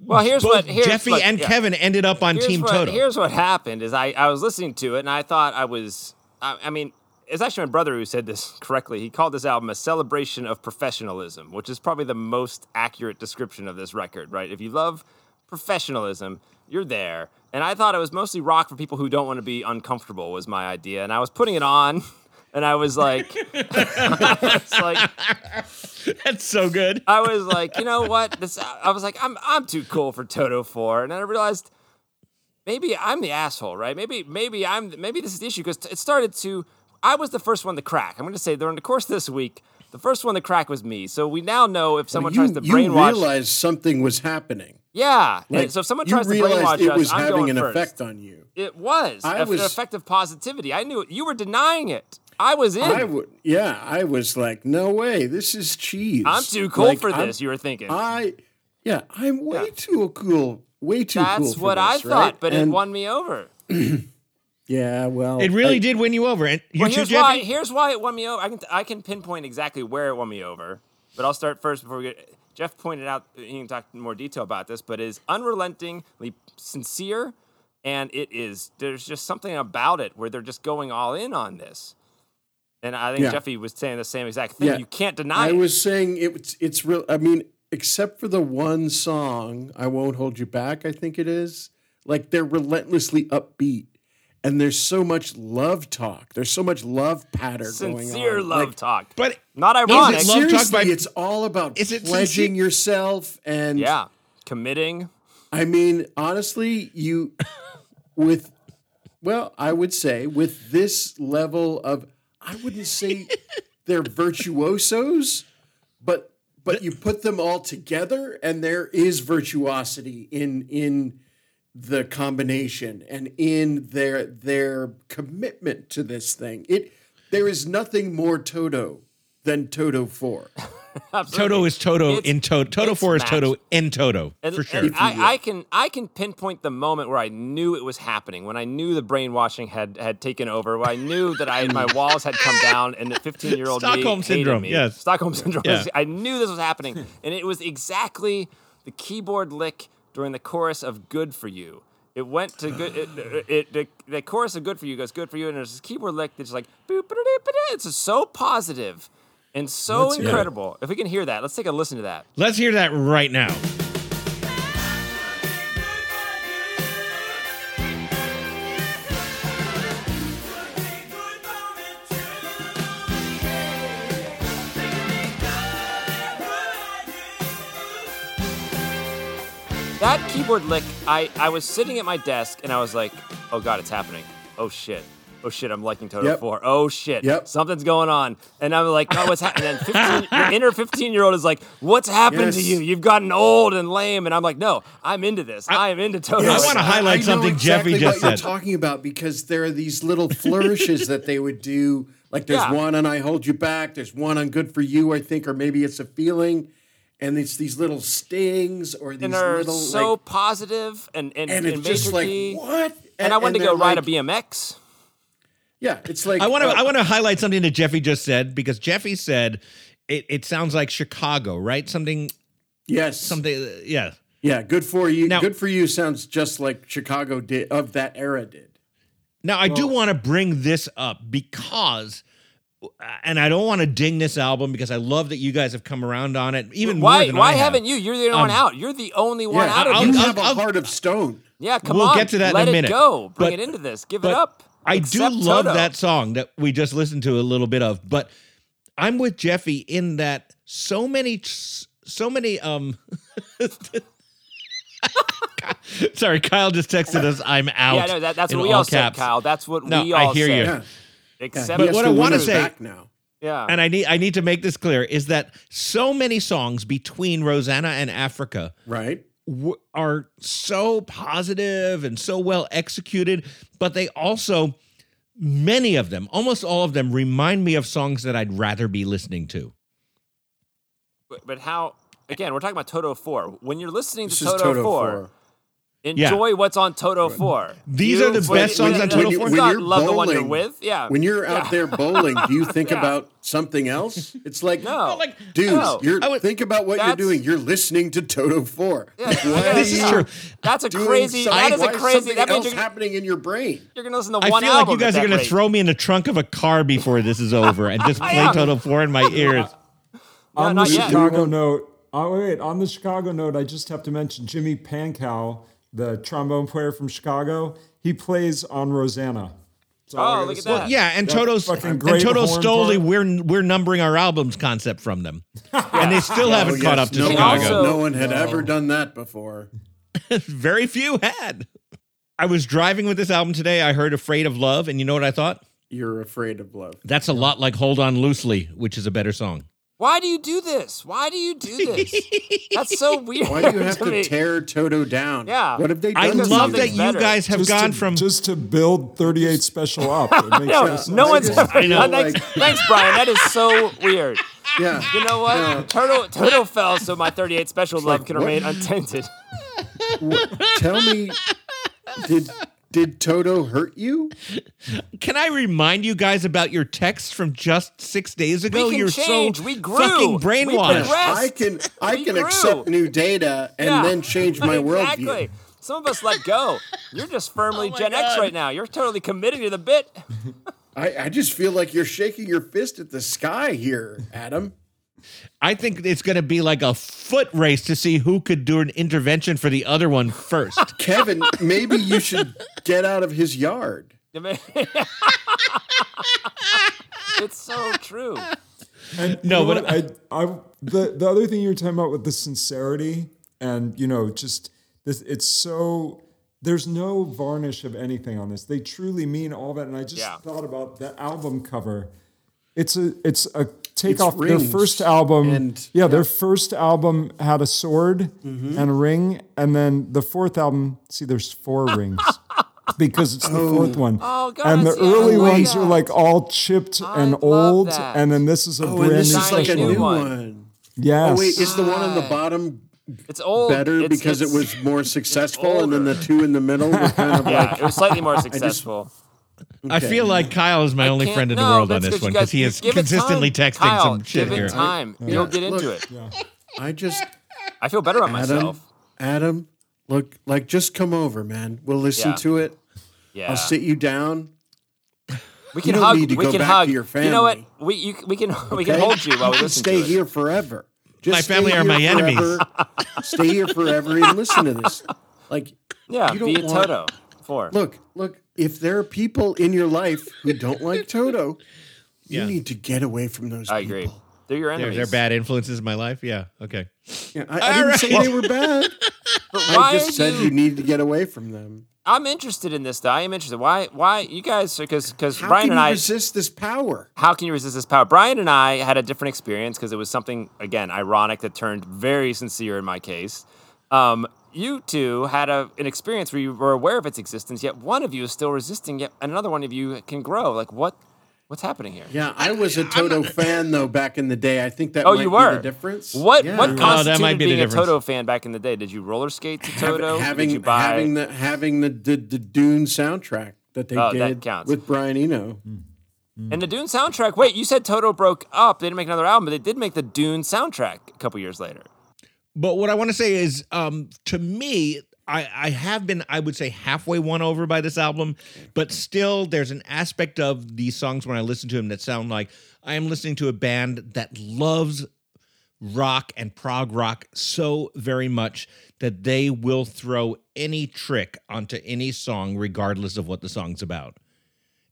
Well, here's both what here's Jeffy what- and yeah. Kevin ended up on here's Team what, Toto. Here's what happened: is I, I was listening to it and I thought I was. I, I mean, it's actually my brother who said this correctly. He called this album a celebration of professionalism, which is probably the most accurate description of this record. Right? If you love professionalism, you're there. And I thought it was mostly rock for people who don't want to be uncomfortable. Was my idea, and I was putting it on. And I was like, it's like That's so good. I was like, you know what? This I was like, I'm I'm too cool for Toto 4. And then I realized maybe I'm the asshole, right? Maybe maybe I'm maybe this is the issue because it started to I was the first one to crack. I'm going to say during the course of this week, the first one to crack was me. So we now know if someone you, tries to brainwash, you brainwash realized something was happening. Yeah. Like, so if someone tries to realized brainwash it us, was I'm having going an first. effect on you. It was. I Eff- was- effective positivity. I knew it. You were denying it. I was in. I would, yeah, I was like, no way, this is cheese. I'm too cool Like, for I'm- this, you were thinking. I, yeah, I'm way Yeah. too cool, way too cool. That's for what I this, thought, right? but it won me over. Yeah, well, It really I- did win you over. And you Well, too, here's why. Here's why it won me over. I can I can pinpoint exactly where it won me over. But I'll start first before we get. Jeff pointed out. He can talk in more detail about this, but is unrelentingly sincere, and it is. There's just something about it where they're just going all in on this. And I think Yeah. Jeffy was saying the same exact thing. Yeah. You can't deny I it. was saying it's it's real. I mean, except for the one song, "I Won't Hold You Back," I think it is. Like they're relentlessly upbeat, and there's so much love talk. There's so much love patter going on. sincere love Like, talk, But not is it ironic. love talk Seriously, by- it's all about Is it pledging sincere? yourself and yeah, committing. I mean, honestly, you with well, I would say with this level of I wouldn't say they're virtuosos, but but you put them all together and there is virtuosity in in the combination and in their their commitment to this thing. It there is nothing more Toto than Toto 4. Toto is Toto It's- in Toto. Toto it's 4 is. Toto in Toto, And, for sure. and I, I can I can pinpoint the moment where I knew it was happening, when I knew the brainwashing had had taken over, when I knew that I my walls had come down, and the 15 year old Stockholm syndrome, Me. yes. Stockholm syndrome. Yeah. I knew this was happening, and it was exactly the keyboard lick during the chorus of "Good for You." It went to good. It, it, it- the, the chorus of "Good for You" goes "Good for You," and there's this keyboard lick that's like boop. It's just so positive and so Let's incredible. If we can hear that, let's take a listen to that. Let's hear that right now. That keyboard lick, I, I was sitting at my desk and I was like, oh God, it's happening. Oh shit. Oh shit, I'm liking Toto Yep. 4. Oh shit. Yep. Something's going on. And I'm like, oh, what's happening? And 15, your inner 15 year old is like, what's happened to you? You've gotten old and lame. And I'm like, no, I'm into this. I, am into Toto. I wanna highlight I know something exactly Jeffy just what you're talking about because there are these little flourishes that they would do. Like there's Yeah. one on "I Hold You Back." There's one on "Good for You," I think, or maybe it's a feeling. And it's these little stings or these and they're little so like, positive and, and, and and it's just like key. what? And, I wanted to go they're ride a BMX. Yeah, it's like I want to uh, I want to highlight something that Jeffy just said because Jeffy said it, it sounds like Chicago, right? Something yes, something uh, yeah. Yeah, good for you. Now- good for you sounds just like Chicago did of that era did. Now I do want to bring this up because and I don't want to ding this album because I love that you guys have come around on it even more Why, than why I have. haven't you? You're the only one Um, out. You're the only one Yeah, out of I'll- you. I'll- have a I'll- heart of stone. Yeah, come We'll on. get to that in Let a minute. it go. Bring But- it into this. Give it up. I do love Toto. that song that we just listened to a little bit of, but I'm with Jeffy in that so many, so many. Um, sorry, Kyle just texted us. I'm out. Yeah, no, that, that's what we all, all said. Kyle. That's what No, we I all hear said. you. Yeah. Except, He has what I wanna say- back now. yeah. And I need I need to make this clear is that so many songs between Rosanna and Africa Right? w- are so positive and so well executed, but they also many of them, almost all of them remind me of songs that I'd rather be listening to. but, but how? Again, we're talking about Toto Four. When you're listening This to Toto, Toto 4, 4. Enjoy what's on Toto Four. These You- are the when- best songs when- on Toto 4? It's When not you're love the one you're bowling- with. Yeah. When you're out Yeah. there bowling, do you think Yeah. about something else? It's like, No. like, dude, no. you're would- think about what you're doing. You're listening to Toto 4. Yeah, Why yeah, are This is true. That's a crazy. something- That is a crazy. something That means else you're, happening in your brain. you're gonna listen to one. I one feel like you guys are going to rate. throw me in the trunk of a car before this is over and just play Toto 4 in my ears. on the. Chicago note, oh wait, on the Chicago note, I just have to mention Jimmy Pankow, the trombone player from Chicago. He plays on Rosanna. That's all I Oh, look at say. that. Yeah, and That Toto's fucking and great Toto horn stole the we're we're numbering our albums concept from them, and they still haven't Oh, caught up to no, Chicago. also- no one had ever done that before. Very few had. I was driving with this album today. I heard "Afraid of Love," and you know what I thought? You're afraid of love. That's a lot like "Hold On Loosely," which is a better song. Why do you do this? Why do you do this? That's so weird. Why do you have to to tear Toto down? Yeah. What have they done? I to Because love you? that you better. guys have Just gone to, from just to build 38 special up. No, no sense. no one's just- ever I know, done that. like- Thanks, Brian. That is so weird. Yeah. You know what? Yeah. Turtle Turtle fell so my 38 special love like, can what? remain untainted. What- tell me, did did Toto hurt you? Can I remind you guys about your text from just six days ago? can You're change. so We grew. fucking brainwashed. progressed. I can I We can grew. accept new data and Yeah. then change my exactly. worldview. Some of us let go. You're just firmly Oh my Gen X right now. You're totally committed to the bit. I, I just feel like you're shaking your fist at the sky here, Adam. I think it's going to be like a foot race to see who could do an intervention for the other one first. Kevin, maybe you should get out of his yard. it's so true. And No, you know but? I, I, the the other thing you were talking about with the sincerity and you know just this, it's so there's no varnish of anything on this. They truly mean all that. And I just Yeah. thought about the album cover. It's a it's a take It's off their first album. and- yeah, their first album had a sword Mm-hmm. and a ring, and then the fourth album. See, there's four rings. Because it's the fourth one, Oh, God, and the see, I early like ones that. are like all chipped I and old, that. and then this is a Oh, brand and this new is like a Shiny new new one. one. Yes. Oh wait, is the one on the bottom It's old. better It's- because it's- it was more successful, and then the two in the middle were kind of Yeah, like. it was slightly more successful. I feel like Kyle is my only friend in the world on it's this 'cause you one because he is consistently time. texting Kyle, some shit give it here. time. You'll get into it. I just I feel better about Adam, myself. Adam, look, like just come over, man. We'll listen Yeah. to it. Yeah. I'll sit you down. we can hug. need we can hug. to your You know what? We you, we can we can hold you while we can listen stay to it. here forever. Just My family are here my enemies. stay here forever and listen to this. Like, Yeah, you don't via want- Toto. Four. Look, look. If there are people in your life who don't like Toto, you Yeah. need to get away from those. I people. agree. They're your They're, enemies. they're bad influences in my life. Yeah. Okay. Yeah, I, I didn't say they were bad. I just said you? you need to get away from them. I'm interested in this. Though. I am interested. Why? Why you guys? Because because Brian can and I. resist this power? how can you resist this power? Brian and I had a different experience because it was something again ironic that turned very sincere in my case. Um, you two had a, an experience where you were aware of its existence, yet one of you is still resisting, yet another one of you can grow. Like what? What's happening here? Yeah, I was a Toto fan though back in the day. I think that Oh, might you be were. the difference. What Yeah. what Oh, that constituted might be the being a. Toto fan back in the day? Did you roller skate to Toto? having Did you buy? having the having the, the the Dune soundtrack that they Oh, that did counts. with Brian Eno. and the Dune soundtrack. Wait, you said Toto broke up. They didn't make another album, but they did make the Dune soundtrack a couple years later. But what I want to say is, um, to me, I, I have been, I would say, halfway won over by this album, but still, there's an aspect of these songs when I listen to them that sound like I am listening to a band that loves rock and prog rock so very much that they will throw any trick onto any song, regardless of what the song's about.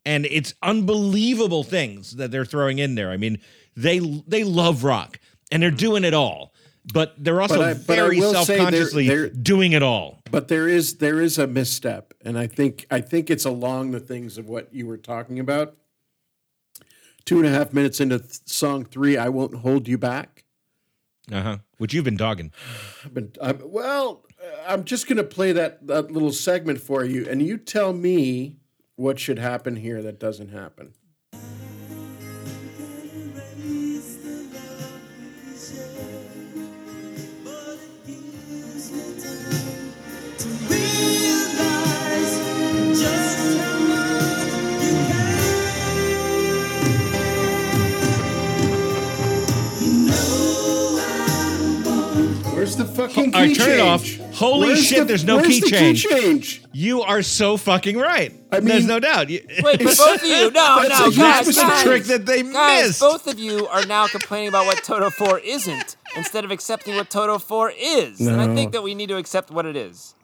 And it's unbelievable things that they're throwing in there. I mean, they they love rock and they're doing it all, but they're also But I- but very say they're- self-consciously they're- doing it all. But there is there is a misstep, and I think I think it's along the things of what you were talking about. Two and a half minutes into th- song three, I won't hold you back. Uh huh. Which you've been dogging. I've been, I'm, well, I'm just going to play that, that little segment for you, and you tell me what should happen here that doesn't happen. The key All right, turn it off. Holy Where's shit, the- there's no key the change. change. You are so fucking right. I There's no doubt. You- Wait, but both of you, no, no, a guys, huge guys, trick that they guys, missed. both of you are now complaining about what Toto 4 isn't instead of accepting what Toto 4 is. No. And I think that we need to accept what it is.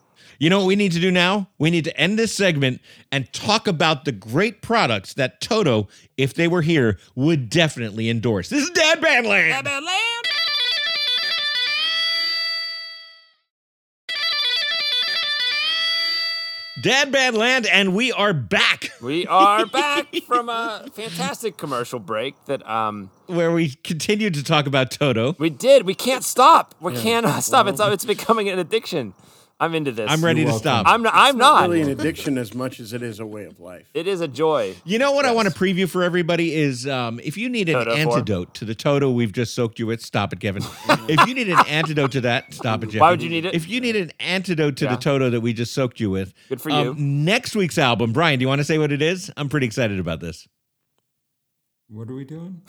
You know what we need to do now? We need to end this segment and talk about the great products that Toto, if they were here, would definitely endorse. This is Dad Band Land. Dad Bad Land, and we are back We are back from a fantastic commercial break that um where we continued to talk about Toto. we did. We can't stop. We can't stop. It's it's becoming an addiction. I'm into this. I'm ready You're to welcome. stop. I'm not. I'm not not. really an addiction as much as it is a way of life. It is a joy. You know what I want to preview for everybody is um, if you need an Toto for? antidote to the Toto we've just soaked you with, stop it, Kevin. if you need an antidote to that, stop it, Jeff. Why would you need it? If you need an antidote to Yeah. the Toto that we just soaked you with, Good for um, you. Next week's album, Brian, do you want to say what it is? I'm pretty excited about this. What are we doing?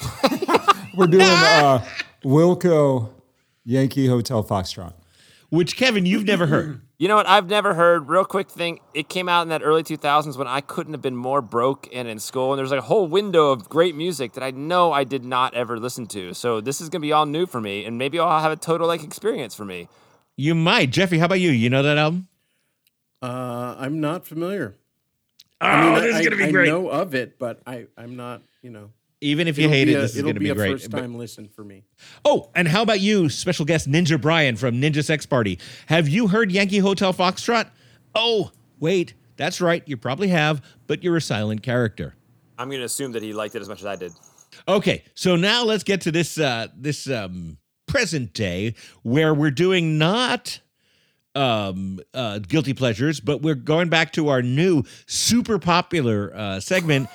We're doing uh, Wilco Yankee Hotel Foxtrot. Which Kevin, you've never heard. You know what? I've never heard. Real quick thing. It came out in that early 2000s when I couldn't have been more broke and in school, and there's like a whole window of great music that I know I did not ever listen to. So this is gonna be all new for me, and maybe I'll have a total like experience for me. You might, Jeffy. How about you? You know that album? Uh, I'm not familiar. Oh, I mean, this I, is gonna be I great. know of it, but I, I'm not, you know. Even if you it'll hate it, a- this is going to be, a great. first But- time listen for me. Oh, and how about you, special guest Ninja Brian from Ninja Sex Party? Have you heard Yankee Hotel Foxtrot? Oh, wait, that's right. You probably have, but you're a silent character. I'm gonna assume that he liked it as much as I did. Okay, so now let's get to this uh, this um, present day where we're doing not um, uh, guilty pleasures, but we're going back to our new super popular uh, segment.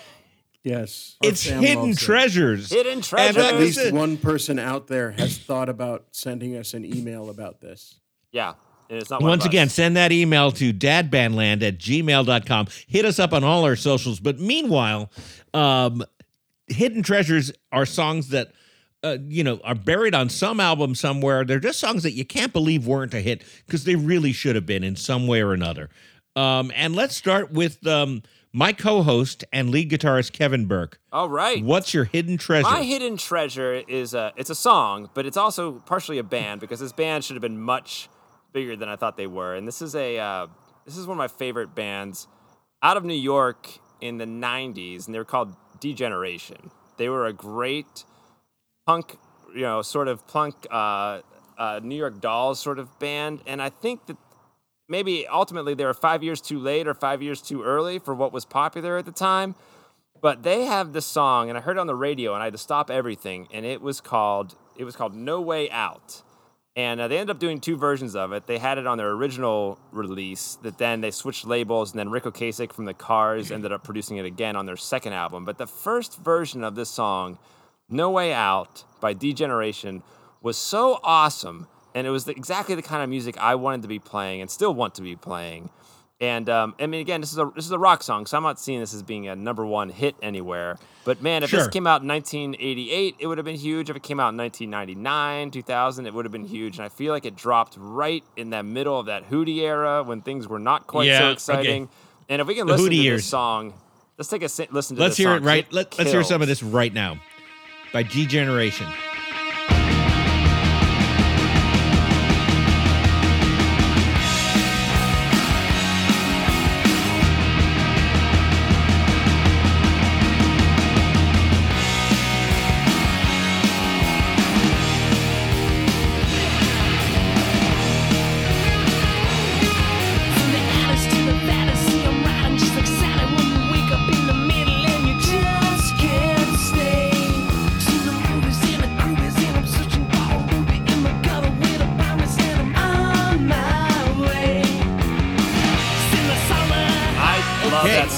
Yes. it's Sam hidden loves it. treasures. Hidden And treasures. At is least it. one person out there has thought about sending us an email about this. Yeah, and it's not one Once us. again, send that email to dadbandland at gmail.com. Hit us up on all our socials. But meanwhile, um, hidden treasures are songs that, uh, you know, are buried on some album somewhere. They're just songs that you can't believe weren't a hit because they really should have been in some way or another. Um, and let's start with um, my co host and lead guitarist, Kevin Burke. All right. What's your hidden treasure? My hidden treasure is a it's a song, but it's also partially a band because this band should have been much bigger than I thought they were. And this is a uh, this is one of my favorite bands out of New York in the '90s, and they were called D Generation. They were a great punk, you know, sort of punk uh, uh, New York Dolls sort of band, and I think that maybe ultimately they were five years too late or five years too early for what was popular at the time. But they have this song, and I heard it on the radio, and I had to stop everything, and it was called it was called No Way Out. And uh, they ended up doing two versions of it. They had it on their original release, that then they switched labels, and then Ric Ocasek from the Cars ended up producing it again on their second album. But the first version of this song, No Way Out by D Generation, was so awesome, and it was the, exactly the kind of music I wanted to be playing and still want to be playing. And um, I mean, again, this is a this is a rock song, so I'm not seeing this as being a number one hit anywhere. But man, if Sure. this came out in 1988, it would have been huge. If it came out in 1999, 2000, it would have been huge. And I feel like it dropped right in the middle of that Hootie era when things were not quite Yeah, so okay. exciting. And if we can The listen Hootie to years. this song, let's take a listen to let's hear song. it right. Let, let's hear some of this right now by D Generation.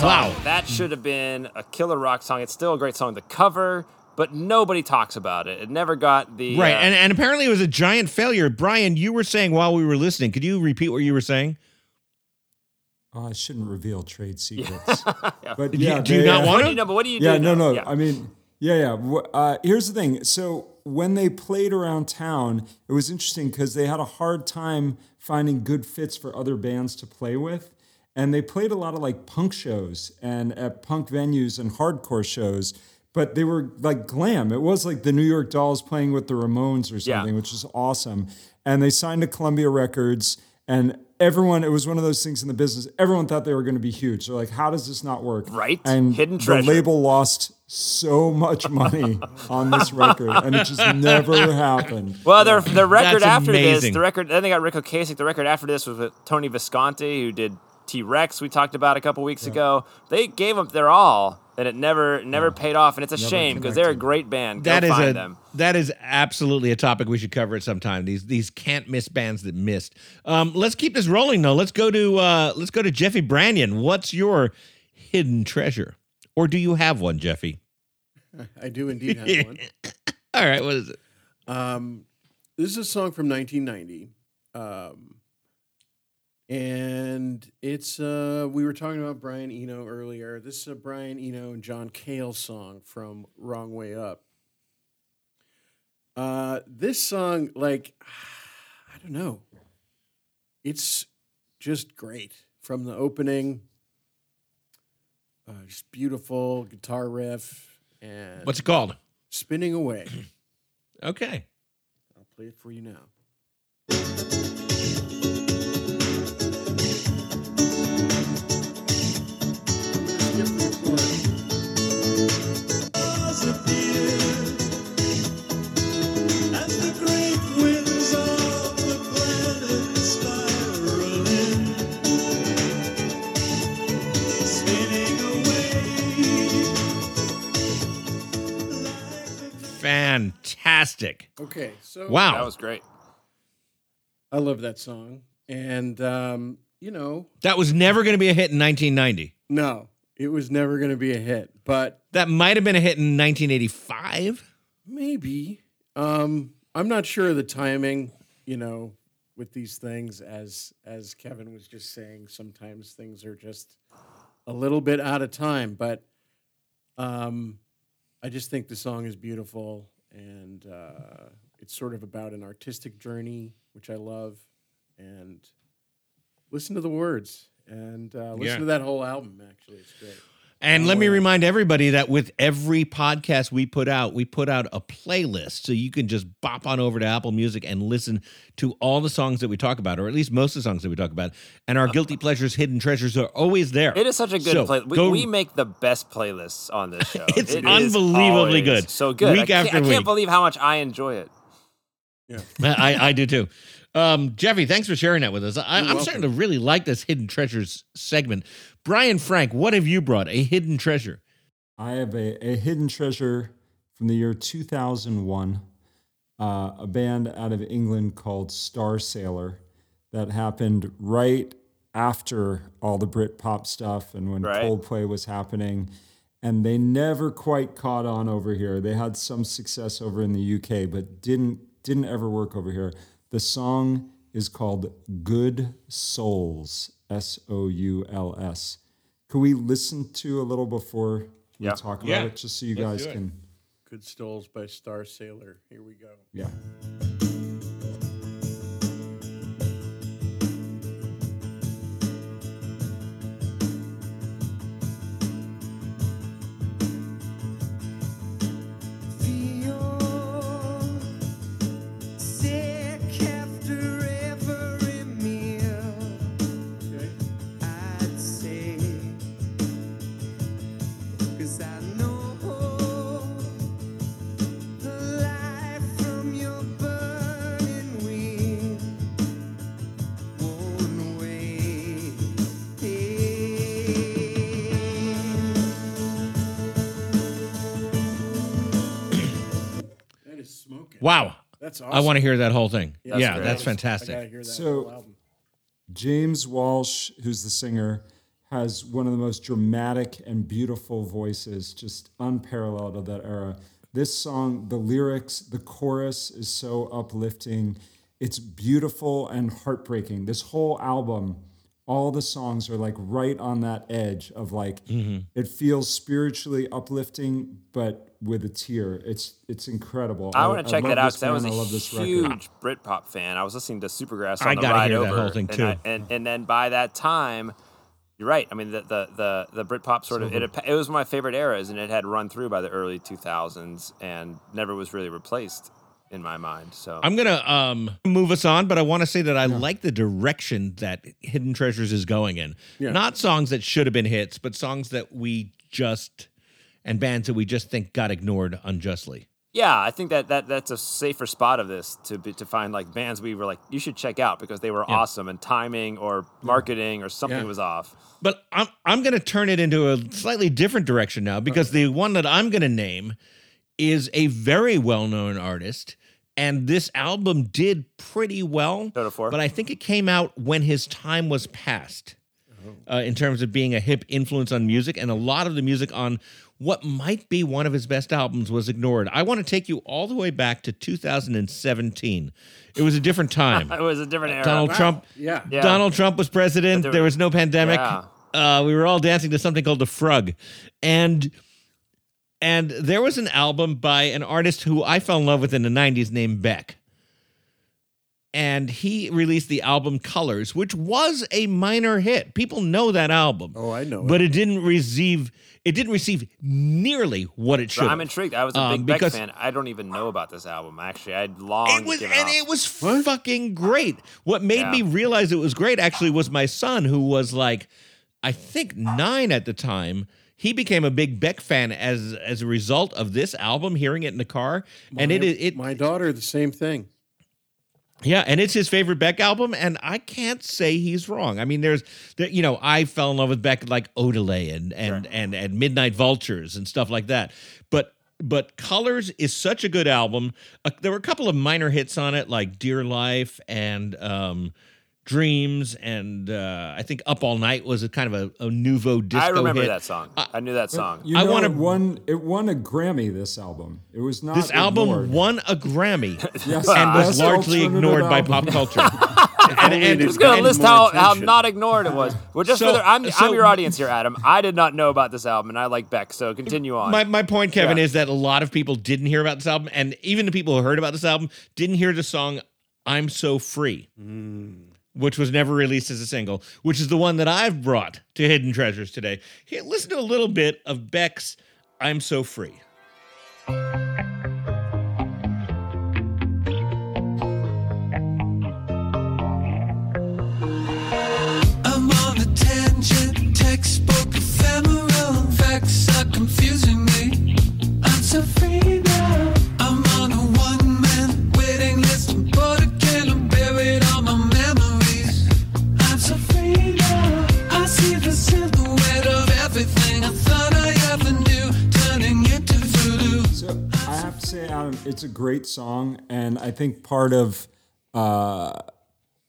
Song. wow. That should have been a killer rock song. It's still a great song to cover, but nobody talks about it. It never got the Right, uh, and, and apparently it was a giant failure. Brian, you were saying while we were listening, could you repeat what you were saying? Oh, I shouldn't reveal trade secrets. But Do you- yeah, do you they, not uh, want What to? do you know? But what do you do? Yeah, no, no. Yeah. I mean, yeah, yeah. Uh, here's the thing. So when they played around town, it was interesting because they had a hard time finding good fits for other bands to play with. And they played a lot of like punk shows and at punk venues and hardcore shows, but they were like glam. It was like the New York Dolls playing with the Ramones or Yeah. something, which is awesome. And they signed to Columbia Records and everyone, it was one of those things in the business, everyone thought they were going to be huge. They're like, how does this not work? Right. And Hidden the label lost so much money on this record, and it just never happened. Well, their the record That's after amazing. this, the record then they got Ric Ocasek. The record after this was with Tony Visconti, who did T Rex we talked about a couple weeks ago. They gave them their all, and it never never paid off, and it's a Never shame because they're a great band. Go That is find a them. that is absolutely a topic we should cover at some time. These these can't miss bands that missed. Um, let's keep this rolling though. Let's go to uh, let's go to Jeffy Branyan. What's your hidden treasure, or do you have one, Jeffy? I do indeed have one. All right, what is it? Um, this is a song from 1990. Um, and it's, uh, we were talking about Brian Eno earlier. This is a Brian Eno and John Cale song from Wrong Way Up. Uh, this song, like, I don't know. It's just great from the opening. Uh, just beautiful guitar riff and What's it called? spinning away. Okay. I'll play it for you now. Fantastic. Okay, so Wow. That was great. I love that song, and um, you know, That was never going to be a hit in 1990. no, it was never going to be a hit, but That might have been a hit in 1985. maybe. Um, I'm not sure of the timing. You know, with these things, as as Kevin was just saying, sometimes things are just a little bit out of time. But um, I just think the song is beautiful, and uh, it's sort of about an artistic journey, which I love. And listen to the words, and uh, listen Yeah. to that whole album. Actually, it's great. And let me remind everybody that with every podcast we put out, we put out a playlist. So you can just bop on over to Apple Music and listen to all the songs that we talk about, or at least most of the songs that we talk about. And our guilty pleasures, hidden treasures are always there. It is such a good So, play. We, go- we make the best playlists on this show. It's It is unbelievably good. So good. Week I can't, after I can't week. believe how much I enjoy it. Yeah. I, I do too. Um, Jeffy, thanks for sharing that with us. I, I'm welcome. starting to really like this hidden treasures segment. Brian Frank, what have you brought? A hidden treasure. I have a, a hidden treasure from the year 2001, uh, a band out of England called Starsailor that happened right after all the Brit pop stuff and when Right. Coldplay was happening. And they never quite caught on over here. They had some success over in the UK, but didn't didn't ever work over here. The song is called Good Souls, S O U L S. Could we listen to a little before we Yeah. talk about Yeah. it, just so you Let's guys can? Good Souls by Starsailor. Here we go. Yeah. Wow. That's I want to hear that whole thing. Yeah, yeah, great. that's I fantastic. hear that So- album. James Walsh, who's the singer, has one of the most dramatic and beautiful voices, just unparalleled of that era. This song, the lyrics, the chorus is so uplifting. It's beautiful and heartbreaking. This whole album, all the songs are like right on that edge of like mm-hmm. it feels spiritually uplifting, but with a tear. It's it's incredible. I want to check that out because I was band. a I love this record. huge Britpop fan. I was listening to Supergrass on I the gotta ride hear that whole thing, and, too. I- and and then by that time, you're right. I mean, the the the, the Britpop sort of it, it was my favorite eras, and it had run through by the early 2000s and never was really replaced in my mind. So I'm gonna um, move us on, but I want to say that I like the direction that Hidden Treasures is going in. Yeah. Not songs that should have been hits, but songs that we just and bands that we just think got ignored unjustly. yeah, I think that, that that's a safer spot of this to be, to find like bands we were like you should check out because they were awesome and timing or marketing or something Yeah. was off. But I'm I'm going to turn it into a slightly different direction now because the one that I'm going to name is a very well-known artist and this album did pretty well. Toto Four? But I think it came out when his time was past. Uh, in terms of being a hip influence on music, and a lot of the music on what might be one of his best albums was ignored. I want to take you all the way back to 2017. It was a different time. It was a different era. Donald Trump. Yeah. Yeah. Donald Trump was president. There, there- was no pandemic. Yeah. Uh, we were all dancing to something called the Frug, and and there was an album by an artist who I fell in love with in the '90s named Beck, and he released the album Colors, which was a minor hit. People know that album. Oh, I know but it didn't receive it didn't receive nearly what it should. I'm intrigued. I was a Um, big Beck fan. I don't even know about this album. Actually, I'd long It was, given and up. it was fucking great. What made Yeah. me realize it was great actually was my son, who was like, I think nine at the time. He became a big Beck fan as as a result of this album, hearing it in the car, and it it my daughter, the same thing. yeah, and it's his favorite Beck album, and I can't say he's wrong. I mean, there's, there, you know, I fell in love with Beck like Odelay and and and and Midnight Vultures and stuff like that. But but Colors is such a good album. Uh, there were a couple of minor hits on it, like Dear Life and um, Dreams, and uh, I think Up All Night was a kind of a, a nouveau disco I remember hit. that song. I knew that song. You I know, wanna- it won. It won a Grammy. This album. It was not. This album ignored. won a Grammy Yes, and was largely alternative ignored by album. pop culture. and, and, it I'm just gonna and list more how, how attention. not ignored it was. Well, just So- for the, I'm so- I'm your audience here, Adam. I did not know about this album, and I like Beck. So continue on. My, my point, Kevin, Yeah. is that a lot of people didn't hear about this album, and even the people who heard about this album didn't hear the song "I'm So Free," which was never released as a single, which is the one that I've brought to Hidden Treasures today. Here, listen to a little bit of Beck's "I'm So Free." So free now. Say, Adam, it's a great song, and I think part of uh,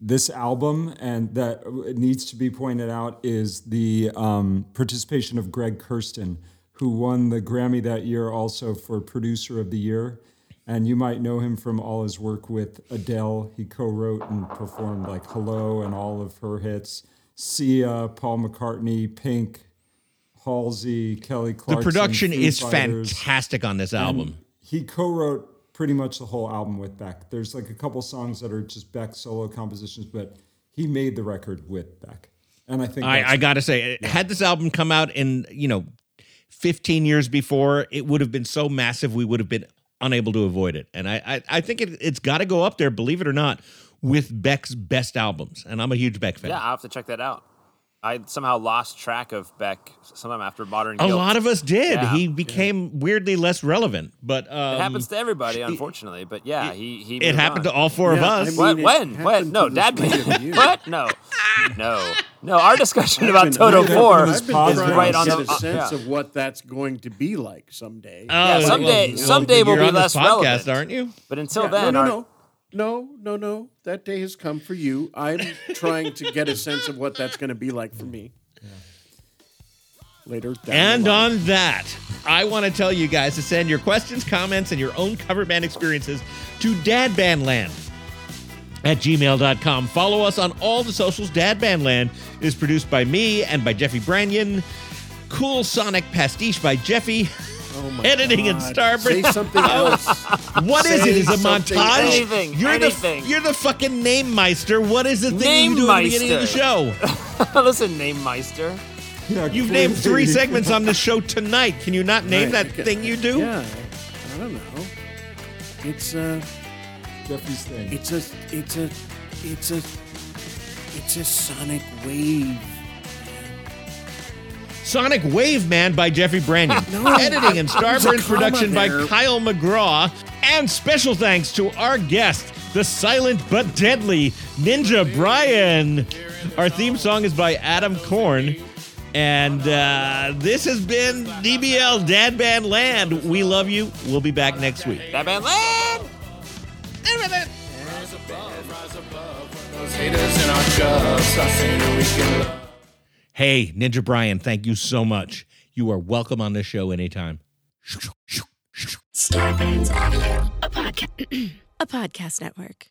this album and that needs to be pointed out is the um, participation of Greg Kurstin, who won the Grammy that year also for Producer of the Year. And you might know him from all his work with Adele. He co-wrote and performed like "Hello" and all of her hits. Sia, Paul McCartney, Pink, Halsey, Kelly Clark. The production Foo is Fighters. fantastic on this album. He co-wrote pretty much the whole album with Beck. There's like a couple songs that are just Beck solo compositions, but he made the record with Beck. And I think I, I gotta say, had this album come out in you know 15 years before, it would have been so massive we would have been unable to avoid it. And I I, I think it, it's got to go up there, believe it or not, with Beck's best albums. And I'm a huge Beck fan. yeah, I'll have to check that out. I somehow lost track of Beck sometime after Modern a lot of us did. Yeah. He became weirdly less relevant, but um, It happens to everybody, unfortunately. But yeah, he he. it happened on. to all four of Yeah, I us. mean- What? When? When? No, Dad. the three of you. what? No, no, no. Our discussion about I've been- Toto I've Four I've been Pause trying right on the- a uh, sense yeah. of what that's going to be like someday. Oh, someday- well, someday we'll you're be on less podcast, relevant. aren't you? But until then, no, no, no, no, no, no. That day has come for you. I'm trying to get a sense of what that's going to be like for me. Later. And on that, I want to tell you guys to send your questions, comments, and your own cover band experiences to dadbandland at gmail.com. Follow us on all the socials. Dadbandland is produced by me and by Jeffy Branyon. Cool Sonic Pastiche by Jeffy. Oh my Editing and God. Starburns. Say something oh. else. What is Say it? Is a montage? Anything, You're anything. the you're the fucking name meister. What is the thing you do at the beginning of the show? listen, Name Meister. Yeah, You've named three segments on the show tonight. Can you not name Right, that okay. thing you do? Yeah, I don't know. It's uh, a, Jeffy's thing. it's a, it's a, it's a, it's a sonic wave. Sonic Wave Man by Jeffrey Brandon. Editing and Starburns comma production by. Kyle McGraw. And special thanks to our guest, the silent but deadly Ninja Brian. Our theme song is by Adam Korn. And uh, this has been DBL Dad Band Land. We love you. We'll be back next week. That band land. Those haters in Hey, Ninja Brian, thank you so much. You are welcome on this show anytime. Starburns Audio, a podcast, a podcast network.